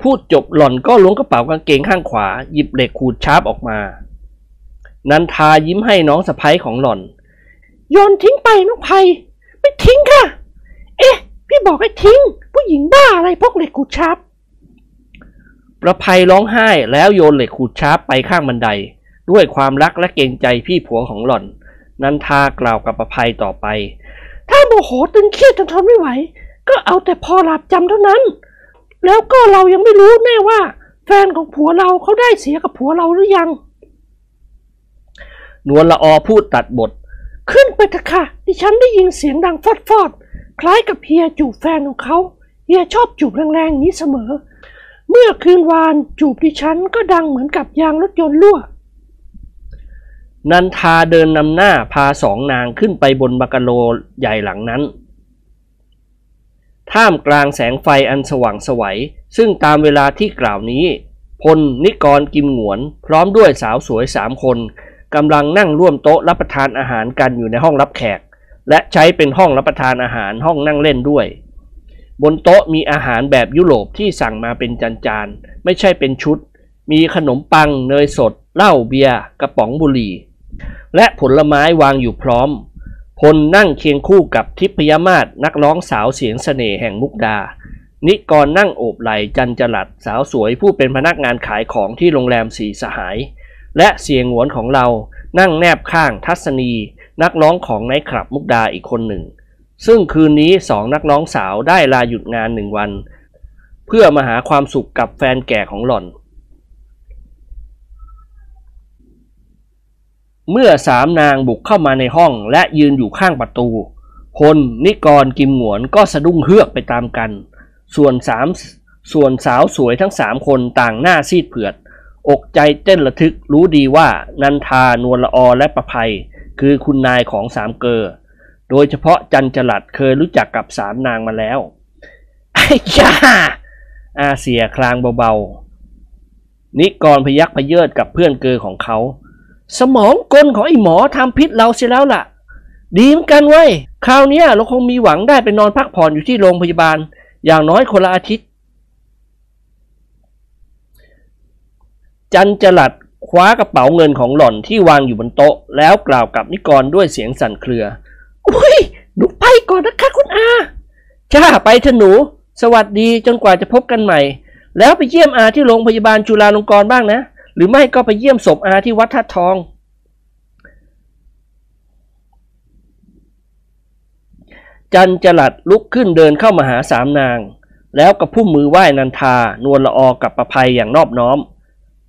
พูดจบหล่อนก็ล้วงกระเป๋ากางเกงข้างขวา หยิบเหล็กขูดชาร์ปออกมา นันทายิ้มให้น้องสะพ้ยของหล่อนโยนทิ้งไปน้องภัยไม่ทิ้งค่ะ เอ๊ะ พี่บอกให้ทิ้ง ผู้หญิงบ้าอะไรพกเหล็กขูดชาร์ป ประภัยร้องไห้แล้วโยนเหล็กขูดชาร์ปไปข้างบันได ด้วยความรักและเกรงใจพี่ผัวของหล่อน นันทากล่าวกับประภัยต่อไป ถ้าโมโหตึงเครียดจนทนไม่ไหว ก็เอาแต่พอหลับจำเท่านั้น แล้วก็เรายังไม่รู้แน่ว่า แฟนของผัวเราเขาได้เสียกับผัวเราหรือยัง นวลละอพูดตัดบท ขึ้นไปเถอะค่ะดิฉันได้ยินเสียงดังฟอดฟอดคล้ายกับเฮียจูบแฟนของเขาเฮียชอบจูบแรงๆนี้เสมอ เมื่อคืนวานจูบดิฉันก็ดังเหมือนกับยางรถยนต์รั่ว นันทาเดินนำหน้าพาสองนางขึ้นไปบนบักโลใหญ่หลังนั้น ท่ามกลางแสงไฟอันสว่างไสวัย ซึ่งตามเวลาที่กล่าวนี้ พลนิกรกิมหงวน พร้อมด้วยสาวสวยสามคนกำลังนั่งร่วมโต๊ะรับประทานอาหารกันอยู่ในห้องรับแขก และใช้เป็นห้องรับประทานอาหารห้องนั่งเล่นด้วย บนโต๊ะมีอาหารแบบยุโรปที่สั่งมาเป็นจานๆ ไม่ใช่เป็นชุด มีขนมปัง เนยสด เหล้าเบียร์ กระป๋องบุหรี่ และผลไม้วางอยู่พร้อม พลนั่งเคียงคู่กับทิพยมาศนักร้องสาวเสียงเสน่ห์แห่งมุกดา นิกรนั่งโอบไหลจันจลัดสาวสวยผู้เป็นพนักงานขายของที่โรงแรมสีสหาย และเสียงหวนของเรานั่งแนบข้างทัศนี นักร้องของไนท์คลับมุกดาอีกคนหนึ่ง ซึ่งคืนนี้สองนักร้องสาวได้ลาหยุดงานหนึ่งวัน เพื่อมาหาความสุขกับแฟนแก่ของหล่อน เมื่อสามนางบุกเข้ามาในห้องและยืนอยู่ข้างประตู พล นิกร กิมหวนก็สะดุ้งเฮือกไปตามกัน ส่วนสามส่วนสาวสวยทั้งสามคนต่างหน้าซีดเผือด อกใจเต้นระทึกรู้ดีว่านันทานวลละออและประภัย คือคุณนายของสามเกอ โดยเฉพาะจันจลัดเคยรู้จักกับสามนางมาแล้วไอ้ยาอาเสียคลางเบาๆ นิกรพยักพเยิดกับเพื่อนเกอของเขา สมองกลของไอ้หมอทำพิษเราเสียแล้วล่ะ ดีเหมือนกันเว้ยคราวนี้เราคงมีหวังได้ไปนอนพักผ่อนอยู่ที่โรงพยาบาล อย่างน้อยคนละอาทิตย์ จันจลัดคว้ากระเป๋าเงินของหล่อนที่วางอยู่บนโต๊ะ แล้วกล่าวกับนิกรด้วยเสียงสั่นเครือ อุ้ย หนูไปก่อนนะคะคุณอา จ้าไปเถอะหนู สวัสดีจนกว่าจะพบกันใหม่ แล้วไปเยี่ยมอาที่โรงพยาบาลจุฬาลงกรณ์บ้างนะ หรือไม่ก็ไปเยี่ยมศพอาที่วัดท่าทอง จันจลัดลุกขึ้นเดินเข้ามาหาสามนาง แล้วก็พุ่มมือไหว้นันทา นวลละออกับประภัยอย่างนอบน้อม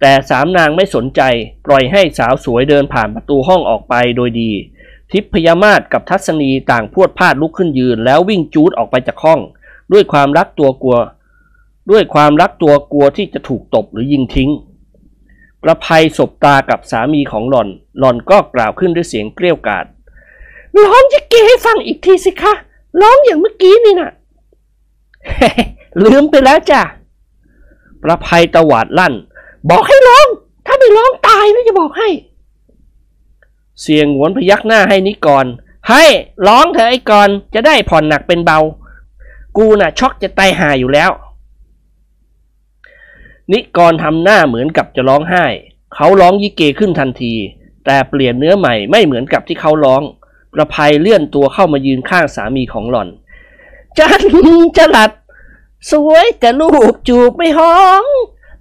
แต่สามนางไม่สนใจ ปล่อยให้สาวสวยเดินผ่านประตูห้องออกไปโดยดี ทิพยมาศกับทัศนีต่างพวดพลาดลุกขึ้นยืน แล้ววิ่งจูดออกไปจากห้อง ด้วยความรักตัวกลัว ด้วยความรักตัวกลัวที่จะถูกตบหรือยิงทิ้ง ประภัยสบตากับสามีของหล่อน หล่อนก็กล่าวขึ้นด้วยเสียงเกลี้ยวกาดร้องจะเกให้ฟังอีกทีสิคะร้องอย่างเมื่อกี้นี่น่ะลืมไปแล้วจ้ะประภัยตวาดลั่น บอกให้ร้อง ถ้าไม่ร้องตายนะจะบอกให้ เสียงหวนพยักหน้าให้นิกร ให้ร้องเถอะไอ้กรจะได้ผ่อนหนักเป็นเบา กูน่ะช็อกจะตายหาอยู่แล้ว นิกรทำหน้าเหมือนกับจะร้องไห้ เขาร้องยิเกขึ้นทันที แต่เปลี่ยนเนื้อใหม่ไม่เหมือนกับที่เขาร้อง ประภัยเลื่อนตัวเข้ามายืนข้างสามีของหล่อน จันจะหลัด สวยแต่รูปจูบไม่ห้อง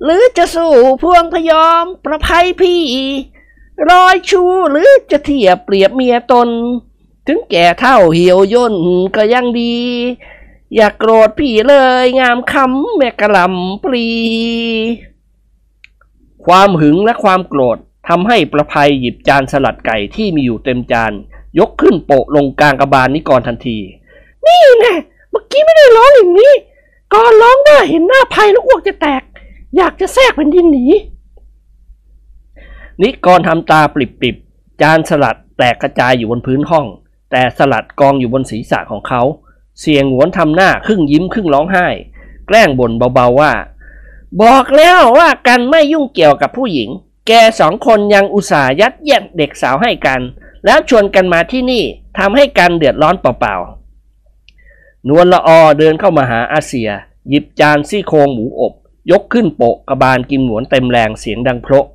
หรือจะสู้พวงพยอมประภัยพี่ รอยชูหรือจะเทียบเปรียบเมียตน ถึงแก่เท่าเหี่ยวย่นก็ยังดี อย่ากโกรธพี่เลยงามคำแม่กระลำปลี ความหึงและความโกรธทำให้ประภัยหยิบจานสลัดไก่ที่มีอยู่เต็มจาน ยกขึ้นโปะลงกลางกระบาลนิกรทันที นี่แน่เมื่อกี้ไม่ได้ร้องอย่างนี้ก่อนร้องได้เห็นหน้าภัยแล้วอ้วกจะแตก อยากจะแทรกแผ่นดินหนี นิกรทำตาปริบๆ จานสลัดแตกกระจายอยู่บนพื้นห้อง แต่สลัดกองอยู่บนศีรษะของเขา เสียงหวนทำหน้าครึ่งยิ้มครึ่งร้องไห้ แกล้งบ่นเบาๆว่า บอกแล้วว่ากันไม่ยุ่งเกี่ยวกับผู้หญิง แกสองคนยังอุตส่าห์ยัดเยียดเด็กสาวให้กัน แล้วชวนกันมาที่นี่ทำให้กันเดือดร้อนเปล่าๆนวลละออเดินเข้ามาหาอาเซีย หยิบจานซี่โครงหมูอบ ยกขึ้นโปะกระบาลกิมหนวนเต็มแรงเสียงดังโพระ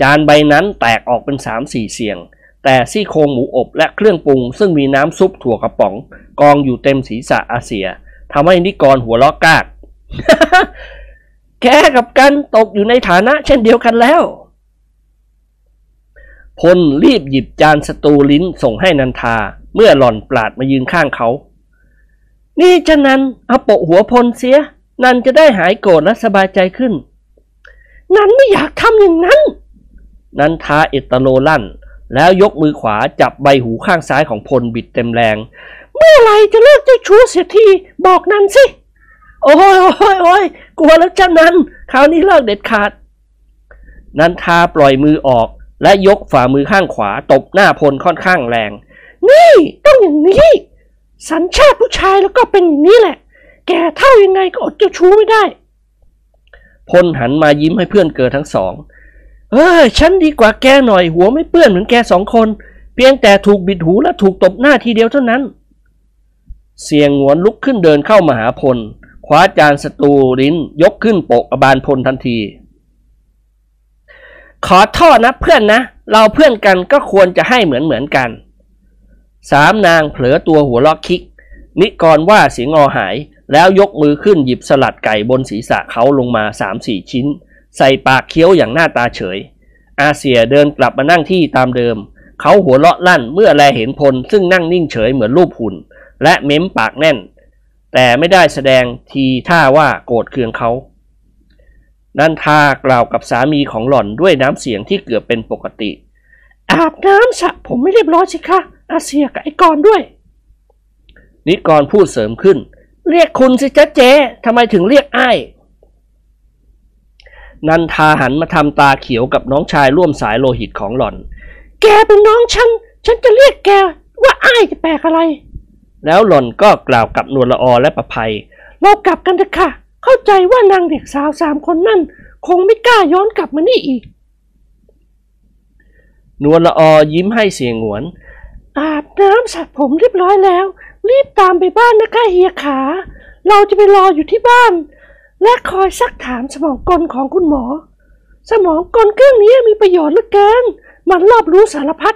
จานใบนั้นแตกออกเป็นสามสี่เสียง แต่ซี่โครงหมูอบและเครื่องปรุง ซึ่งมีน้ำซุปถั่วกระป๋อง กองอยู่เต็มศีรษะอาเซียทำให้นิกรหัวล้อกาก แกกับกันตกอยู่ในฐานะเช่นเดียวกันแล้ว พลรีบหยิบจานสตูลิ้นส่งให้นันทา เมื่อหล่อนปราดมายืนข้างเขา นี่จะนันเอาโปะหัวพลเสีย นันจะได้หายโกรธและสบายใจขึ้น นันไม่อยากทำอย่างนั้น นั้นทาเอตโลลั่น แล้วยกมือขวาจับใบหูข้างซ้ายของพลบิดเต็มแรง เมื่อไรจะเลิกเจ้าชู้เสียทีบอกนันสิ โอ้ยโอ้ยโอ้ยกลัวแล้วจ้านันคราวนี้เลิกเด็ดขาด นันทาปล่อยมือออก และยกฝ่ามือข้างขวาตบหน้าพลค่อนข้างแรง นี่ต้องอย่างนี้สัญชาติผู้ชายแล้วก็เป็นอย่างนี้แหละ แกเท่ายังไงก็อดเจ้าชู้ไม่ได้ พลหันมายิ้มให้เพื่อนเกิดทั้งสอง เออฉันดีกว่าแกหน่อยหัวไม่เปื้อนเหมือนแกสองคน เพียงแต่ถูกบิดหูและถูกตบหน้าทีเดียวเท่านั้น เสียงหวนลุกขึ้นเดินเข้ามาหาพลคว้าจานสตูลิ้นยกขึ้นโปกระบาลพลทันที ขอโทษนะเพื่อนนะ เราเพื่อนกันก็ควรจะให้เหมือนเหมือนกัน สามนางเผลอตัวหัวลอกคิก นิกรว่าเสียงอหายแล้วยกมือขึ้นหยิบสลัดไก่บนศีรษะเขาลงมาสามสี่ชิ้น ใส่ปากเคี้ยวอย่างหน้าตาเฉย อาเซียเดินกลับมานั่งที่ตามเดิม เขาหัวเราะลั่นเมื่อแลเห็นพลซึ่งนั่งนิ่งเฉยเหมือนรูปหุ่น และเม้มปากแน่น แต่ไม่ได้แสดงทีท่าว่าโกรธเคืองเขานันทากล่าวกับสามีของหล่อนด้วยน้ำเสียงที่เกือบเป็นปกติ อาบน้ำสระผมไม่เรียบร้อยสิคะ อาเซียกับไอ้กรด้วย นิกรพูดเสริมขึ้น เรียกคุณสิจ๊ะเจ๊ทำไมถึงเรียกไอ้ นันทาหันมาทำตาเขียวกับน้องชายร่วมสายโลหิตของหล่อน แกเป็นน้องฉัน ฉันจะเรียกแกว่าอ้ายจะแปลกอะไร แล้วหล่อนก็กล่าวกับนวลละออและประภัย เรากลับกันเถอะค่ะ เข้าใจว่านางเด็กสาวสามคนนั่น คงไม่กล้าย้อนกลับมานี่อีก นวลละออยิ้มให้เสียงหวน อาบน้ำสระผมเรียบร้อยแล้ว รีบตามไปบ้านนะคะเฮียขา เราจะไปรออยู่ที่บ้าน และคอยซักถามสมองกลของคุณหมอ สมองกลเครื่องนี้มีประโยชน์เหลือเกิน มันรอบรู้สารพัด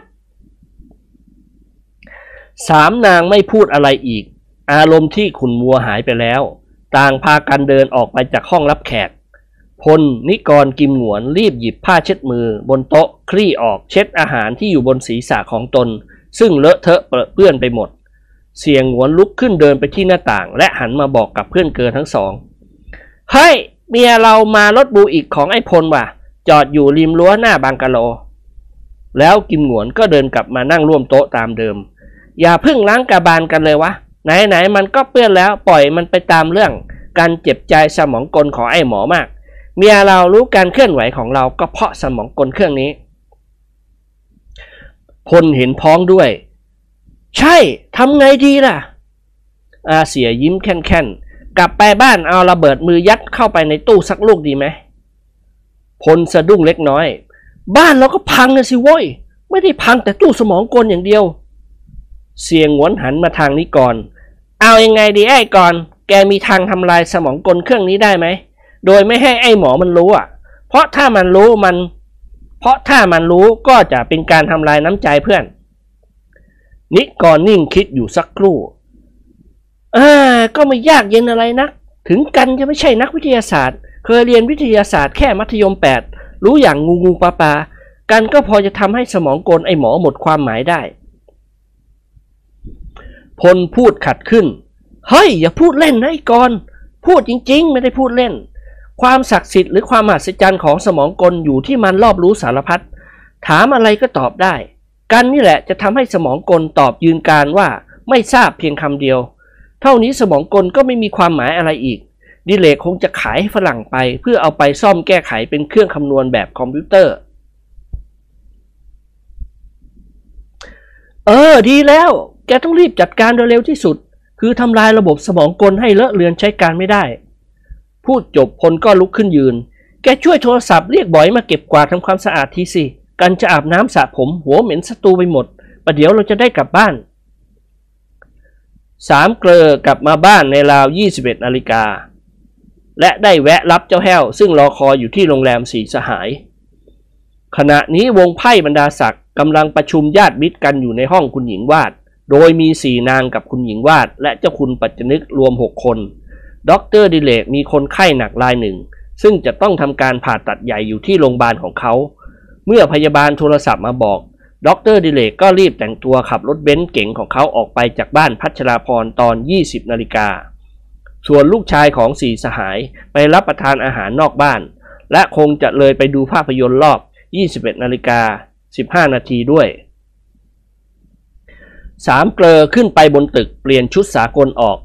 สามนางไม่พูดอะไรอีก อารมณ์ที่ขุนมัวหายไปแล้ว ต่างพากันเดินออกไปจากห้องรับแขก พลนิกรกิมหวนรีบหยิบผ้าเช็ดมือ บนโต๊ะคลี่ออกเช็ดอาหารที่อยู่บนศีรษะของตน ซึ่งเลอะเทอะเปื้อนไปหมด เสียงหวนลุกขึ้นเดินไปที่หน้าต่าง และหันมาบอกกับเพื่อนเกินทั้งสอง เฮ้ย เมียเรามารถบูอีกของไอ้พลว่ะ จอดอยู่ริมรั้วหน้าบังกะโล แล้วกิมหงวนก็เดินกลับมานั่งร่วมโต๊ะตามเดิม อย่าพิ่งล้างกระบาลกันเลยวะ ไหนๆมันก็เปื้อนแล้วปล่อยมันไปตามเรื่อง การเจ็บใจสมองกลของไอ้หมอมาก เมียเรารู้การเคลื่อนไหวของเราก็เพราะสมองกลเครื่องนี้ พลเห็นพ้องด้วย ใช่ทำไงดีล่ะ อาเสียยิ้มแค่นๆ กลับไปบ้านเอาระเบิดมือยัดเข้าไปในตู้สักลูกดีไหมพลสะดุ้งเล็กน้อย บ้านเราก็พังนะสิโว้ย ไม่ได้พังแต่ตู้สมองกลอย่างเดียว เสียงหวนหันมาทางนี้ก่อน เอายังไงดีไอ้ก่อน แกมีทางทำลายสมองกลเครื่องนี้ได้ไหม โดยไม่ให้ไอ้หมอมันรู้อะ เพราะถ้ามันรู้มัน เพราะถ้ามันรู้ก็จะเป็นการทำลายน้ำใจเพื่อน นิกรนิ่งคิดอยู่สักครู่ อ่าก็ไม่ยากเย็นอะไรนัก ถึงกันจะไม่ใช่นักวิทยาศาสตร์ เคยเรียนวิทยาศาสตร์แค่มัธยม 8 รู้อย่างงูงูปลาปลากันก็พอจะทำให้สมองกลไอหมอหมดความหมายได้ พลพูดขัดขึ้น เฮ้ย อย่าพูดเล่นนะไอ้กรณ์พูดจริง ๆ ไม่ได้พูดเล่น ความศักดิ์สิทธิ์หรือความมหัศจรรย์ของสมองกลอยู่ที่มันรอบรู้สารพัดถามอะไรก็ตอบได้ กันนี่แหละจะทำให้สมองกลตอบยืนการว่าไม่ทราบเพียงคำเดียว เท่านี้สมองกลก็ไม่มีความหมายอะไรอีก ดิเลกคงจะขายให้ฝรั่งไป เพื่อเอาไปซ่อมแก้ไขเป็นเครื่องคำนวณแบบคอมพิวเตอร์ เออ ดีแล้ว แกต้องรีบจัดการโดยเร็วที่สุด คือทำลายระบบสมองกลให้เลอะเลือนใช้การไม่ได้ พูดจบพลก็ลุกขึ้นยืน แกช่วยโทรศัพท์เรียกบอยมาเก็บกวาดทำความสะอาดทีสิ กันจะอาบน้ำสระผม หัวเหม็นสตูไปหมดประเดี๋ยวเราจะได้กลับบ้าน สามเกลอกลับมาบ้านในราว 21นาฬิกา และได้แวะรับเจ้าแห้ว ซึ่งรอคอยอยู่ที่โรงแรมสี่สหาย ขณะนี้วงไพ่บรรดาศักดิ์กำลังประชุมญาติมิตรกันอยู่ในห้องคุณหญิงวาด โดยมีสี่นางกับคุณหญิงวาด และเจ้าคุณปัจจนึกรวมหกคนด็อกเตอร์ดิเรกมีคนไข้หนักรายหนึ่ง ซึ่งจะต้องทำการผ่าตัดใหญ่อยู่ที่โรงพยาบาลของเขา เมื่อพยาบาลโทรศัพท์มาบอก ด็อกเตอร์ดิเลกก็รีบแต่งตัวขับรถเบนซ์เก๋งของเขาออกไปจากบ้านพัชราพรตอน 20 นาฬิกา ส่วนลูกชายของสี่สหายไปรับประทานอาหารนอกบ้าน และคงจะเลยไปดูภาพยนตร์รอบ 21 นาฬิกา 15 นาทีด้วย สามเกลอขึ้นไปบนตึกเปลี่ยนชุดสากลออก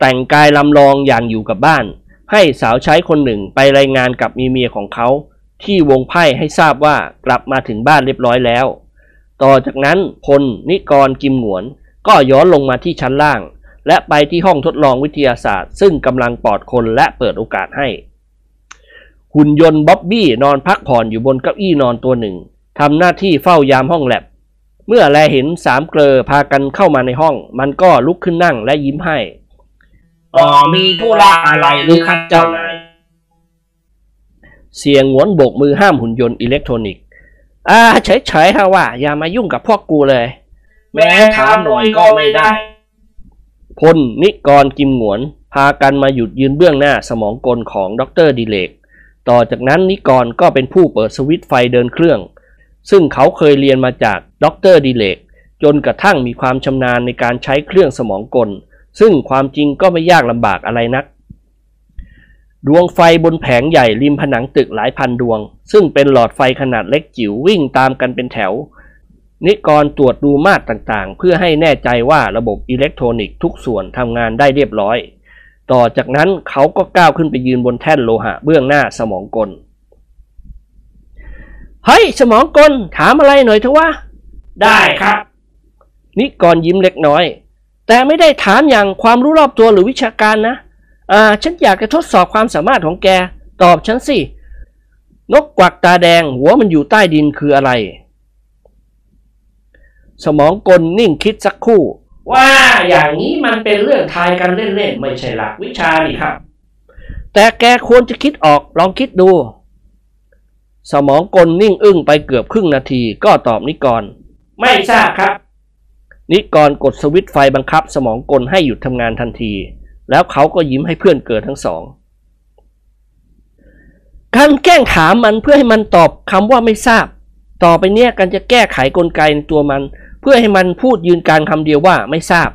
แต่งกายลำลองอย่างอยู่กับบ้าน ให้สาวใช้คนหนึ่งไปรายงานกับมีเมียของเขา ที่วงไพ่ให้ทราบว่ากลับมาถึงบ้านเรียบร้อยแล้ว ต่อจากนั้นพลนิกรกิมหงวน ก็ย้อนลงมาที่ชั้นล่าง และไปที่ห้องทดลองวิทยาศาสตร์ ซึ่งกำลังปลอดคนและเปิดโอกาสให้ หุ่นยนต์บ๊อบบี้นอนพักผ่อนอยู่บนเก้าอี้นอนตัวหนึ่งทำหน้าที่เฝ้ายามห้องแลบ เมื่อแลเห็นสามเกลอพากันเข้ามาในห้อง มันก็ลุกขึ้นนั่งและยิ้มให้อ๋อมีธุระอะไรหรือครับเจ้านาย เสี่ยหงวนโบกมือห้ามหุ่นยนต์อิเล็กทรอนิกส์อ่าเฉยๆเถอะวะ อย่ามายุ่งกับพวกกูเลย แหมถามหน่อยก็ไม่ได้ พลนิกรกิมหงวน พากันมาหยุดยืนเบื้องหน้าสมองกลของดรดิเลก ต่อจากนั้นนิกรก็เป็นผู้เปิดสวิตช์ไฟเดินเครื่อง ซึ่งเขาเคยเรียนมาจากดรดิเลก จนกระทั่งมีความชำนาญในการใช้เครื่องสมองกล ซึ่งความจริงก็ไม่ยากลำบากอะไรนัก ดวงไฟบนแผงใหญ่ริมผนังตึกหลายพันดวง ซึ่งเป็นหลอดไฟขนาดเล็กจิ๋ววิ่งตามกันเป็นแถว นิกรตรวจดูมาตรต่างๆ เพื่อให้แน่ใจว่าระบบอิเล็กทรอนิกส์ทุกส่วนทำงานได้เรียบร้อย ต่อจากนั้นเขาก็ก้าวขึ้นไปยืนบนแท่นโลหะเบื้องหน้าสมองกล เฮ้ย สมองกล ถามอะไรหน่อยเถอะวะ ได้ครับ นิกรยิ้มเล็กน้อย แต่ไม่ได้ถามอย่างความรู้รอบตัวหรือวิชาการนะ อ่าฉันอยากจะทดสอบความสามารถของแก ตอบฉันสิ นกกวักตาแดง หัวมันอยู่ใต้ดินคืออะไร สมองกลนิ่งคิดสักครู่ ว่าอย่างนี้มันเป็นเรื่องทายกันเล่นๆ ไม่ใช่หลักวิชานี่ครับ แต่แกควรจะคิดออกลองคิดดู สมองกลนิ่งอึ้งไปเกือบครึ่งนาทีก็ตอบนิกร ไม่ทราบครับ นิกรกดสวิตช์ไฟบังคับสมองกลให้หยุดทำงานทันที แล้วเขาก็ยิ้มให้เพื่อนเกิดทั้งสอง การแกล้งถามมันเพื่อให้มันตอบคำว่าไม่ทราบ ต่อไปเนี้ยกันจะแก้ไขกลไกในตัวมัน เพื่อให้มันพูดยืนการคำเดียวว่าไม่ทราบ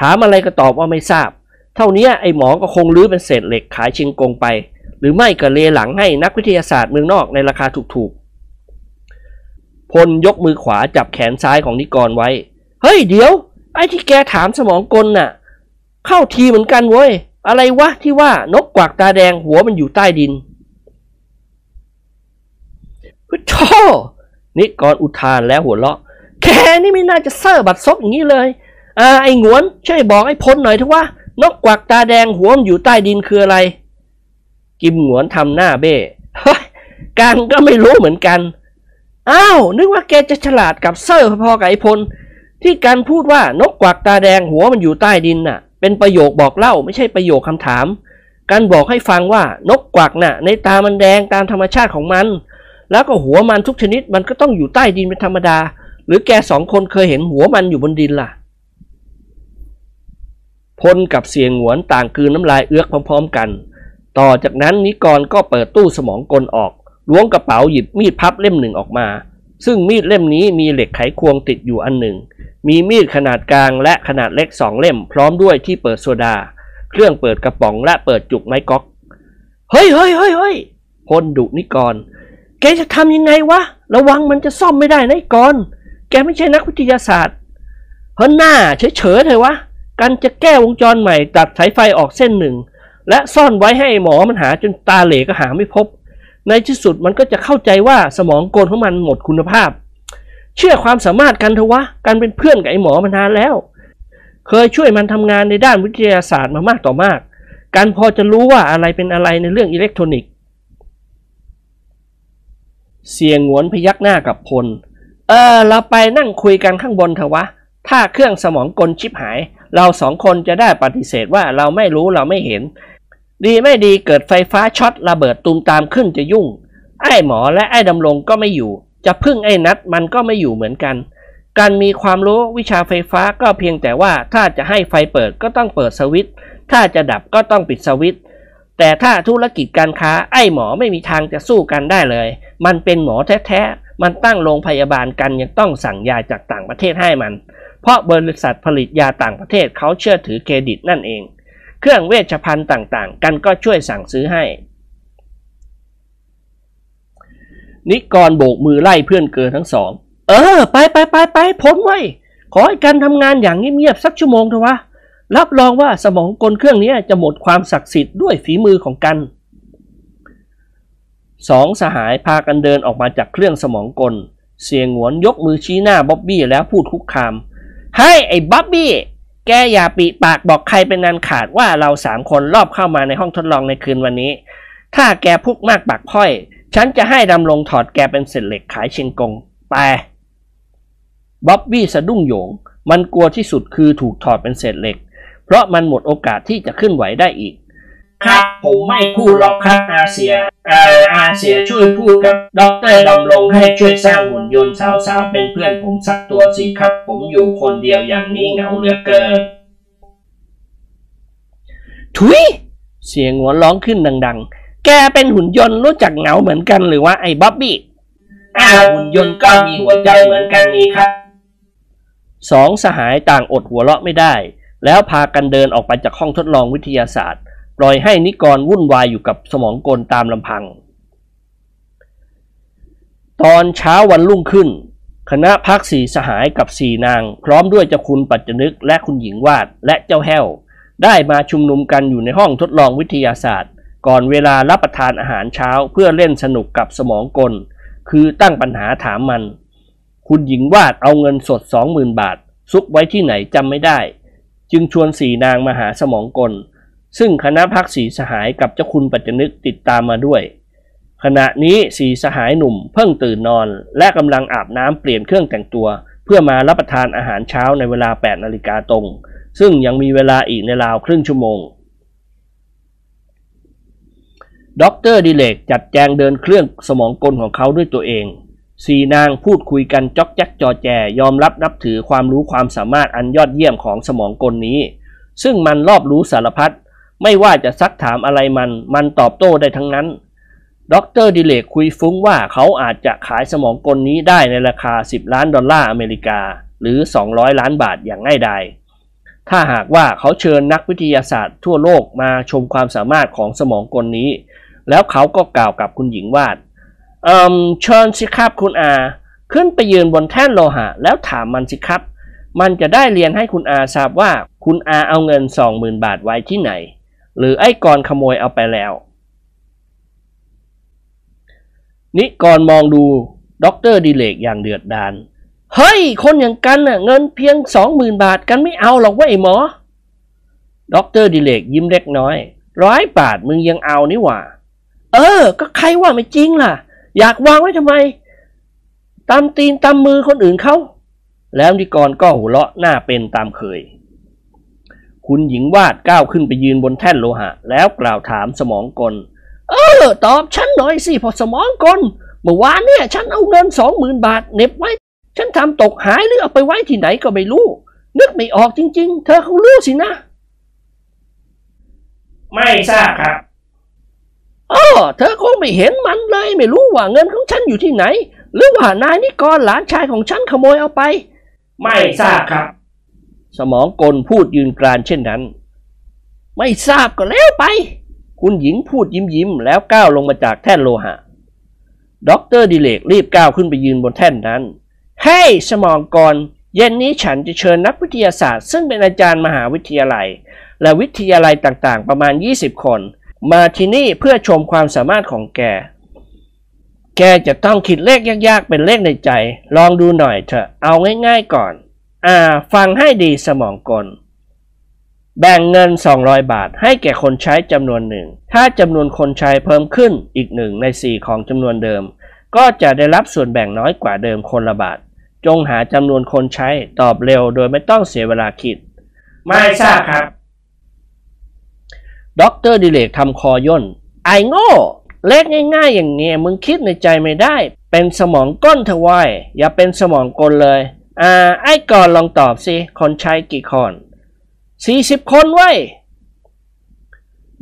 ถามอะไรก็ตอบว่าไม่ทราบ เท่านี้ไอ้หมอก็คงลื้อเป็นเศษเหล็กขายชิงกงไป หรือไม่ก็เลหลังให้นักวิทยาศาสตร์เมืองนอกในราคาถูกๆพลยกมือขวาจับแขนซ้ายของนิกรไว้ เฮ้ยเดี๋ยว ไอ้ที่แกถามสมองกลน่ะ เข้าทีเหมือนกันเว้ย อะไรวะที่ว่านกกวักตาแดงหัวมันอยู่ใต้ดินพุทโธนิกรอุทานแล้วหัวเราะ แกนี่ไม่น่าจะเซอร์บัดซบอย่างนี้เลย อ่า ไอ้หงวนช่วยบอกไอ้พลหน่อยเถอะว่านกกวักตาแดงหัวมันอยู่ใต้ดินคืออะไร กิมหงวนทำหน้าเบ้กันก็ไม่รู้เหมือนกัน อ้าว นึกว่าแกจะฉลาดกับเซอร์พอๆกับไอพลที่การพูดว่านกกวักตาแดงหัวมันอยู่ใต้ดินน่ะ เป็นประโยคบอกเล่าไม่ใช่ประโยคคำถาม การบอกให้ฟังว่านกกวักน่ะ ในตามันแดงตามธรรมชาติของมัน แล้วก็หัวมันทุกชนิดมันก็ต้องอยู่ใต้ดินเป็นธรรมดา หรือแกสองคนเคยเห็นหัวมันอยู่บนดินล่ะพลกับเสียงหวนต่างกลืนน้ำลายเอื้อกพร้อมๆกัน ต่อจากนั้นนิกรก็เปิดตู้สมองกลออกล้วงกระเป๋าหยิบมีดพับเล่มหนึ่งออกมา ซึ่งมีดเล่มนี้มีเหล็กไขควงติดอยู่อันหนึ่ง มีมีดขนาดกลางและขนาดเล็กสองเล่ม พร้อมด้วยที่เปิดโซดา เครื่องเปิดกระป๋องและเปิดจุกไม้ก๊อก เฮ้ยเฮ้ยเฮ้ยเฮ้ยพลดุนิกร แกจะทำยังไงวะ ระวังมันจะซ่อมไม่ได้นะกร แกไม่ใช่นักวิทยาศาสตร์เฮ้ยหน้าเฉยเฉยๆเถอะวะ กันจะแก้วงจรใหม่ตัดสายไฟออกเส้นหนึ่ง และซ่อนไว้ให้หมอมันหาจนตาเหล่ก็หาไม่พบ ในที่สุดมันก็จะเข้าใจว่าสมองโกลของมันหมดคุณภาพ เชื่อความสามารถกันเถอะวะ กันเป็นเพื่อนกับไอ้หมอมานานแล้ว เคยช่วยมันทำงานในด้านวิทยาศาสตร์มามากต่อมาก กันพอจะรู้ว่าอะไรเป็นอะไรในเรื่องอิเล็กทรอนิกส์ เสียงหวนพยักหน้ากับพล เออ เราไปนั่งคุยกันข้างบนเถอะวะ ถ้าเครื่องสมองกลชิบหาย เราสองคนจะได้ปฏิเสธว่าเราไม่รู้เราไม่เห็น ดีไม่ดีเกิดไฟฟ้าช็อตระเบิดตูมตามขึ้นจะยุ่ง ไอ้หมอและไอ้ดำรงก็ไม่อยู่ จะพึ่งไอ้นัดมันก็ไม่อยู่เหมือนกัน การมีความรู้วิชาไฟฟ้าก็เพียงแต่ว่าถ้าจะให้ไฟเปิดก็ต้องเปิดสวิตช์ถ้าจะดับก็ต้องปิดสวิตช์แต่ถ้าธุรกิจการค้าไอ้หมอไม่มีทางจะสู้กันได้เลย มันเป็นหมอแท้ๆ มันตั้งโรงพยาบาลกันยังต้องสั่งยาจากต่างประเทศให้มัน เพราะบริษัทผลิตยาต่างประเทศเขาเชื่อถือเครดิตนั่นเอง เครื่องเวชภัณฑ์ต่างๆ กันก็ช่วยสั่งซื้อให้ นิกรโบกมือไล่เพื่อนเกินทั้งสอง เออ ไปไปไปไปพ้นไว้ ขอให้กันทำงานอย่างเงียบๆสักชั่วโมงเถอะวะ รับรองว่าสมองกลเครื่องนี้จะหมดความศักดิ์สิทธิ์ด้วยฝีมือของกันสองสหายพากันเดินออกมาจากเครื่องสมองกล เสียงหวนยกมือชี้หน้าบ๊อบบี้แล้วพูดคุกคามให้ไอ้บ๊อบบี้ แกอย่าปีปากบอกใครเป็นนันขาดว่าเราสามคนรอบเข้ามาในห้องทดลองในคืนวันนี้ ถ้าแกพุกมากปากพ้อย ฉันจะให้ดำรงถอดแกเป็นเศษเหล็กขายเชียงกงไปบ๊อบบี้สะดุ้งโหยง มันกลัวที่สุดคือถูกถอดเป็นเศษเหล็ก เพราะมันหมดโอกาสที่จะขึ้นไหวได้อีก ครับผมไม่พูดหรอกครับอาเซียอ่อาเซียช่วยพูดกับดอกเตอรดำรงให้ช่วยสร้างหุ่นยนต์สาวๆเป็นเพื่อนผมสักตัวสิครับ ผมอยู่คนเดียวอย่างนี้เหงาเหลือเกินถุย เสียงหัวร้องขึ้นดังๆ แกเป็นหุ่นยนต์รู้จักเหงาเหมือนกันหรือว่าไอ้บ๊อบบี้อ้าวหุ่นยนต์ก็มีหัวใจเหมือนกันนี่ครับสองสหายต่างอดหัวเราะไม่ได้ แล้วพากันเดินออกไปจากห้องทดลองวิทยาศาสตร์ ปล่อยให้นิกรวุ่นวายอยู่กับสมองกลตามลำพัง ตอนเช้าวันรุ่งขึ้น คณะพักสีสหายกับสี่นาง พร้อมด้วยเจ้าคุณปัจจนึกและคุณหญิงวาดและเจ้าแห้ว ได้มาชุมนุมกันอยู่ในห้องทดลองวิทยาศาสตร์ ก่อนเวลารับประทานอาหารเช้าเพื่อเล่นสนุกกับสมองกล คือตั้งปัญหาถามมัน คุณหญิงวาดเอาเงินสดสองหมื่นบาท ซุกไว้ที่ไหนจำไม่ได้ จึงชวนสี่นางมาหาสมองกล ซึ่งคณะพักสีสหายกับเจ้าคุณปัจจนึกติดตามมาด้วย ขณะนี้สีสหายหนุ่มเพิ่งตื่นนอน และกำลังอาบน้ำเปลี่ยนเครื่องแต่งตัว เพื่อมารับประทานอาหารเช้าในเวลา8นาฬิกาตรง ซึ่งยังมีเวลาอีกในราวครึ่งชั่วโมง ด็อกเตอร์ดิเลกจัดแจงเดินเครื่องสมองกลของเขาด้วยตัวเองสี่นางพูดคุยกันจอกแจ๊กจอแจยอมรับนับถือความรู้ความสามารถอันยอดเยี่ยมของสมองกลนี้ ซึ่งมันรอบรู้สารพัดไม่ว่าจะซักถามอะไรมัน มันตอบโต้ได้ทั้งนั้นด็อกเตอร์ดิเลกคุยฟุ้งว่าเขาอาจจะขายสมองกลนี้ได้ในราคา 10 ล้านดอลลาร์อเมริกา หรือ 200 ล้านบาทอย่างง่ายดายถ้าหากว่าเขาเชิญนักวิทยาศาสตร์ทั่วโลกมาชมความสามารถของสมองกลนี้ แล้วเขาก็กล่าวกับคุณหญิงว่าเอ่มเชิญสิครับคุณอา ขึ้นไปยืนบนแท่นโลหะ แล้วถามมันสิครับ มันจะได้เรียนให้คุณอาทราบว่าคุณอาเอาเงินสองหมื่นบาทไว้ที่ไหน หรือไอ้กรขโมยเอาไปแล้ว นิกรมองดูด็อกเตอร์ดิเลกอย่างเดือดดาลเฮ้ย คนอย่างกันน่ะเงินเพียงสองหมื่นบาทกันไม่เอาหรอกวะไอ้หมอด็อกเตอร์ดิเลกยิ้มเล็กน้อย ร้อยบาทมึงยังเอานี่หว่า เออ ก็ใครว่าไม่จริงล่ะ อยากวางไว้ทำไม ตามตีนตามมือคนอื่นเขา แล้วนิกรก็หัวเราะหน้าเป็นตามเคย คุณหญิงวาดก้าวขึ้นไปยืนบนแท่นโลหะ แล้วกล่าวถามสมองกล เออ ตอบฉันหน่อยสิพอสมองกลเมื่อวานเนี่ย ฉันเอาเงินสองหมื่นบาทเน็บไว้ ฉันทำตกหายหรือเอาไปไว้ที่ไหนก็ไม่รู้ นึกไม่ออกจริง ๆ เธอคงรู้สินะ ไม่ทราบครับ อ๋อเธอคงไม่เห็นมันเลย ไม่รู้ว่าเงินของฉันอยู่ที่ไหน หรือว่านายนิกรหลานชายของฉันขโมยเอาไป ไม่ทราบครับ สมองกลพูดยืนกรานเช่นนั้น ไม่ทราบก็แล้วไป คุณหญิงพูดยิ้มยิ้มๆแล้วก้าวลงมาจากแท่นโลหะด็อกเตอร์ดิเลกรีบก้าวขึ้นไปยืนบนแท่นนั้นเฮ้ยสมองกลเย็นนี้ฉันจะเชิญนักวิทยาศาสตร์ ซึ่งเป็นอาจารย์มหาวิทยาลัย และวิทยาลัยต่างๆ ประมาณ 20 คน มาที่นี่เพื่อชมความสามารถของแก แกจะต้องคิดเลขยากๆ เป็นเลขในใจ ลองดูหน่อยเถอะ เอาง่ายๆก่อน อ่า ฟังให้ดีสมองกล แบ่งเงิน 200 บาทให้แก่คนใช้จำนวนหนึ่ง ถ้าจำนวนคนใช้เพิ่มขึ้นอีกหนึ่งใน 4 ของจำนวนเดิม ก็จะได้รับส่วนแบ่งน้อยกว่าเดิมคนละบาท จงหาจำนวนคนใช้ตอบเร็วโดยไม่ต้องเสียเวลาคิด ไม่ทราบครับ ด็อกเตอร์ดิเลกทำคอย่น ไอ้โง่เลขง่ายๆ อย่างเนี้ยมึงคิดในใจไม่ได้ เป็นสมองก้นเถอะวะอย่าเป็นสมองกลเลย อ่า ไอ้ก่อนลองตอบสิ คนใช้กี่คนสี่สิบคนโว้ย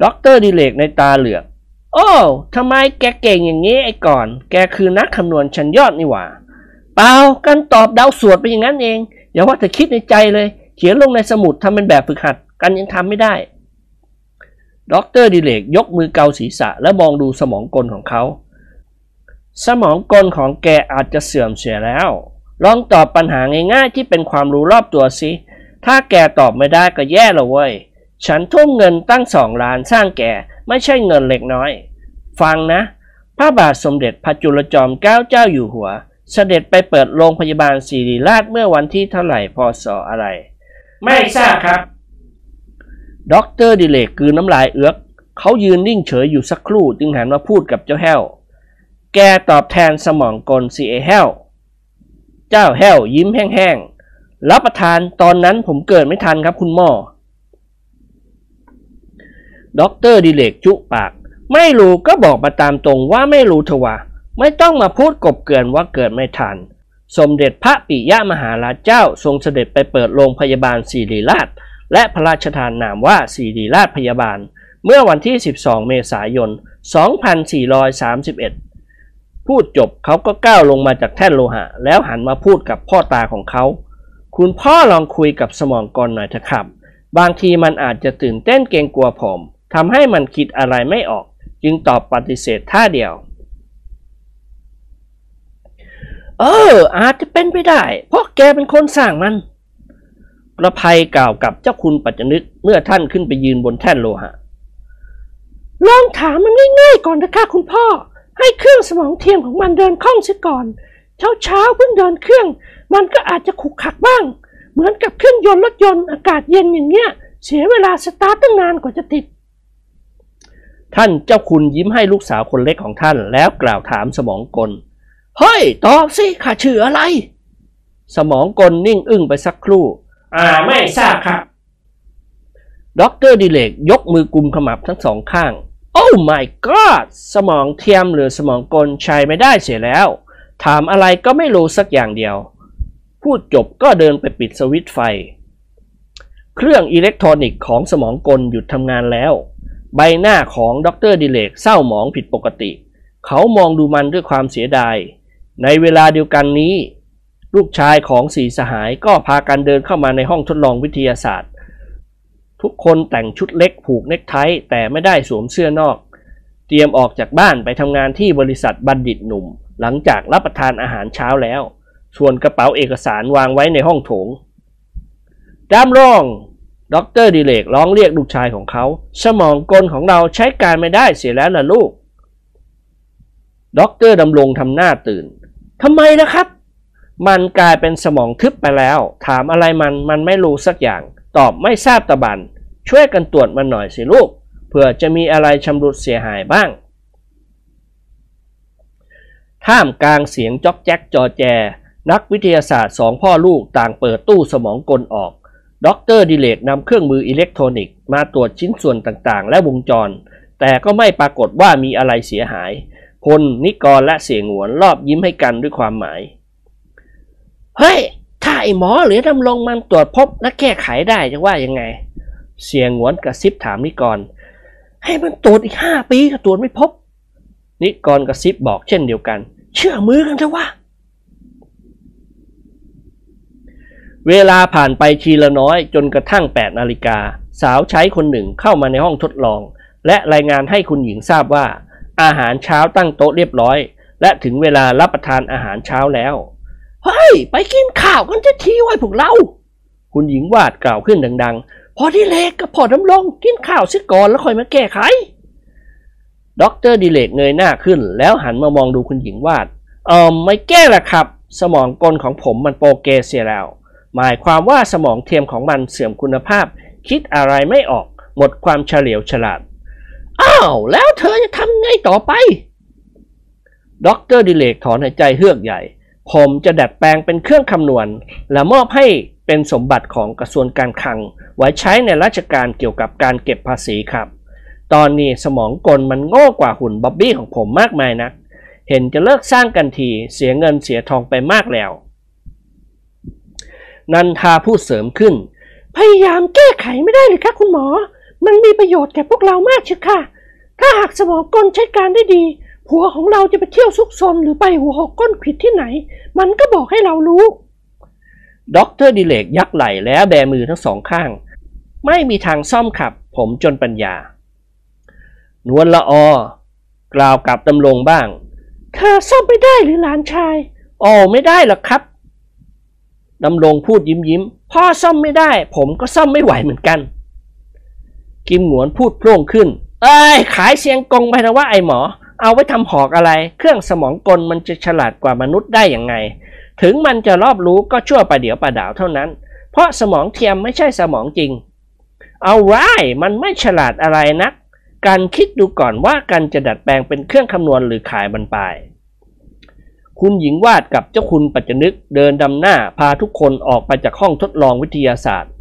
ด็อกเตอร์ดิเลกนัยน์ตาเหลือก โอ้ทำไมแกเก่งอย่างนี้ไอ้ก่อน แกคือนักคำนวณชั้นยอดนี่หว่า เปล่ากันตอบเดาสวดไปอย่างนั้นเอง อย่าว่าแต่คิดในใจเลย เขียนลงในสมุดทำเป็นแบบฝึกหัด กันยังทำไม่ได้ ด็อกเตอร์ดิเลกยกมือเกาศีรษะและมองดูสมองกลของเขา สมองกลของแกอาจจะเสื่อมเสียแล้ว ลองตอบปัญหาง่ายๆที่เป็นความรู้รอบตัวสิ ถ้าแกตอบไม่ได้ก็แย่ละเว้ย ฉันทุ่มเงินตั้งสองล้านสร้างแกไม่ใช่เงินเล็กน้อย ฟังนะ พระบาทสมเด็จพระจุลจอมเกล้าเจ้าอยู่หัว เสด็จไปเปิดโรงพยาบาลศิริราชเมื่อวันที่เท่าไหร่พศอะไร ไม่ทราบครับ ด็อกเตอร์ดิเลกกลืนน้ำลายเอื๊อกเขายืนนิ่งเฉยอยู่สักครู่จึงหันมาพูดกับเจ้าแห้ว แกตอบแทนสมองกลสิอ้ายแห้ว เจ้าแห้วยิ้มแห้งๆ รับประทานตอนนั้นผมเกิดไม่ทันครับคุณหมอด็อกเตอร์ดิเลกจุปาก ไม่รู้ก็บอกมาตามตรงว่าไม่รู้เถอะวะไม่ต้องมาพูดกบเกลื่อนว่าเกิดไม่ทัน สมเด็จพระปิยมหาราชเจ้าทรงเสด็จไปเปิดโรงพยาบาลศิริราช และพระราชทานนามว่าศิริราชพยาบาล เมื่อวันที่ 12 เมษายน 2431 พูดจบเขาก็ก้าวลงมาจากแท่นโลหะ แล้วหันมาพูดกับพ่อตาของเขา คุณพ่อลองคุยกับสมองกรหน่อยเถอะครับ บางทีมันอาจจะตื่นเต้นเกรงกลัวผมทำให้มันคิดอะไรไม่ออก จึงตอบปฏิเสธท่าเดียวเอออาจจะเป็นไปได้ เพราะแกเป็นคนสร้างมัน ประไพกล่าวกับเจ้าคุณปัจจนึกเมื่อท่านขึ้นไปยืนบนแท่นโลหะ ลองถามมันง่ายๆก่อนนะคะคุณพ่อ ให้เครื่องสมองเทียมของมันเดินคล่องเสียก่อนเช้าเช้าๆเพิ่งเดินเครื่อง มันก็อาจจะขุกขักบ้าง เหมือนกับเครื่องยนต์รถยนต์อากาศเย็นอย่างเงี้ย เสียเวลาสตาร์ทตั้งนานกว่าจะติด ท่านเจ้าคุณยิ้มให้ลูกสาวคนเล็กของท่านแล้วกล่าวถามสมองกล เฮ้ยตอบสิข้าชื่ออะไร สมองกลนิ่งอึ้งไปสักครู่ อ่าไม่ทราบครับด็อกเตอร์ดิเลกยกมือกุมขมับทั้งสองข้าง oh my god สมองเทียมหรือสมองกลใช้ไม่ได้เสียแล้ว ถามอะไรก็ไม่รู้สักอย่างเดียว พูดจบก็เดินไปปิดสวิตช์ไฟ เครื่องอิเล็กทรอนิกส์ของสมองกลหยุดทำงานแล้ว ใบหน้าของดรดิเลกเศร้าหมองผิดปกติ เขามองดูมันด้วยความเสียดาย ในเวลาเดียวกันนี้ ลูกชายของสี่สหายก็พากันเดินเข้ามาในห้องทดลองวิทยาศาสตร์ ทุกคนแต่งชุดเล็กผูกเนคไทแต่ไม่ได้สวมเสื้อนอก เตรียมออกจากบ้านไปทำงานที่บริษัทบัณฑิตหนุ่ม หลังจากรับประทานอาหารเช้าแล้ว ส่วนกระเป๋าเอกสารวางไว้ในห้องโถงด้านล่างด็อกเตอร์ดิเลกร้องเรียกลูกชายของเขา สมองกลของเราใช้การไม่ได้เสียแล้วล่ะลูกด็อกเตอร์ดำรงทำหน้าตื่นทำไมนะครับ มันกลายเป็นสมองทึบไปแล้ว ถามอะไรมันมันไม่รู้สักอย่าง ตอบไม่ทราบตะบัน ช่วยกันตรวจมันหน่อยสิลูกเผื่อจะมีอะไรชำรุดเสียหายบ้าง ท่ามกลางเสียงจ๊อกแจ๊กจอแจ นักวิทยาศาสตร์สองพ่อลูกต่างเปิดตู้สมองกลออกด็อกเตอร์ดิเรกนำเครื่องมืออิเล็กทรอนิกส์มาตรวจชิ้นส่วนต่างๆ และวงจร แต่ก็ไม่ปรากฏว่ามีอะไรเสียหาย พลนิกรและเสี่ยหงวนลอบยิ้มให้กันด้วยความหมาย เฮ้ย ถ้าไอ้หมอหรือดำรงมันตรวจพบและแก้ไขได้จะว่ายังไง เสี่ยหงวนกระซิบถามนิกร ให้มันตรวจอีกห้าปีก็ตรวจไม่พบ นิกรกระซิบบอกเช่นเดียวกัน เชื่อมือกันเถอะวะ เวลาผ่านไปทีละน้อยจนกระทั่ง8นาฬิกาสาวใช้คนหนึ่งเข้ามาในห้องทดลอง และรายงานให้คุณหญิงทราบว่า อาหารเช้าตั้งโต๊ะเรียบร้อย และถึงเวลารับประทานอาหารเช้าแล้ว เฮ้ย ไปกินข้าวกันซะทีโว้ยพวกเรา คุณหญิงวาดกล่าวขึ้นดัง ๆ พ่อดิเรกกับพ่อดำรงกินข้าวเสียก่อนแล้วค่อยมาแก้ไขด็อกเตอร์ดิเรกเงยหน้าขึ้น แล้วหันมามองดูคุณหญิงวาด เออไม่แก้ละครับ สมองกลของผมมันโปเกเสียแล้ว หมายความว่าสมองเทียมของมันเสื่อมคุณภาพ คิดอะไรไม่ออก หมดความเฉลียวฉลาด อ้าว แล้วเธอจะทำไงต่อไปด็อกเตอร์ดิเรกถอนหายใจเฮือกใหญ่ ผมจะดัดแปลงเป็นเครื่องคำนวณ และมอบให้เป็นสมบัติของกระทรวงการคลัง ไว้ใช้ในราชการเกี่ยวกับการเก็บภาษีครับ ตอนนี้สมองกลมันโง่กว่าหุ่นบ๊อบบี้ของผมมากมายนะ เห็นจะเลิกสร้างกันทีเสียเงินเสียทองไปมากแล้ว นันทาพูดเสริมขึ้น พยายามแก้ไขไม่ได้เลยค่ะคุณหมอ มันมีประโยชน์แก่พวกเรามากเชียวค่ะ ถ้าหากสมองกลใช้การได้ดี ผัวของเราจะไปเที่ยวซุกซนหรือไปหัวหกก้นขวิดที่ไหน มันก็บอกให้เรารู้ด็อกเตอร์ดิเรกยักไหล่แล้วแบมือทั้งสองข้าง ไม่มีทางซ่อมครับ ผมจนปัญญา นวลละออกล่าวกับดำรงบ้างเธอซ่อมไม่ได้หรือหลานชายอ๋อไม่ได้หรอกครับดำรงพูดยิ้มยิ้มๆพ่อซ่อมไม่ได้ ผมก็ซ่อมไม่ไหวเหมือนกัน กิมหงวนพูดโพร่งขึ้น เอ้ย ขายเสียงกงไปนะว่าไอหมอ เอาไว้ทำหอกอะไร เครื่องสมองกลมันจะฉลาดกว่ามนุษย์ได้ยังไง ถึงมันจะรอบรู้ก็ชั่วประเดี๋ยวประดาวเท่านั้น เพราะสมองเทียมไม่ใช่สมองจริง เอาไว้มันไม่ฉลาดอะไรนัก การคิดดูก่อนว่าการจะดัดแปลงเป็นเครื่องคำนวณหรือขายบรรปคุณหญิงวาดกับเจ้าคุณปัจจนึกเดินดำหน้าพาทุกคนออกไปจากห้องทดลองวิทยาศาสตร์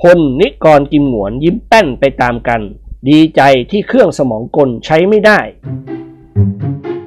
พลนิกรกิมหงวนยิ้มแป้นไปตามกัน ดีใจที่เครื่องสมองกลใช้ไม่ได้ Thank you.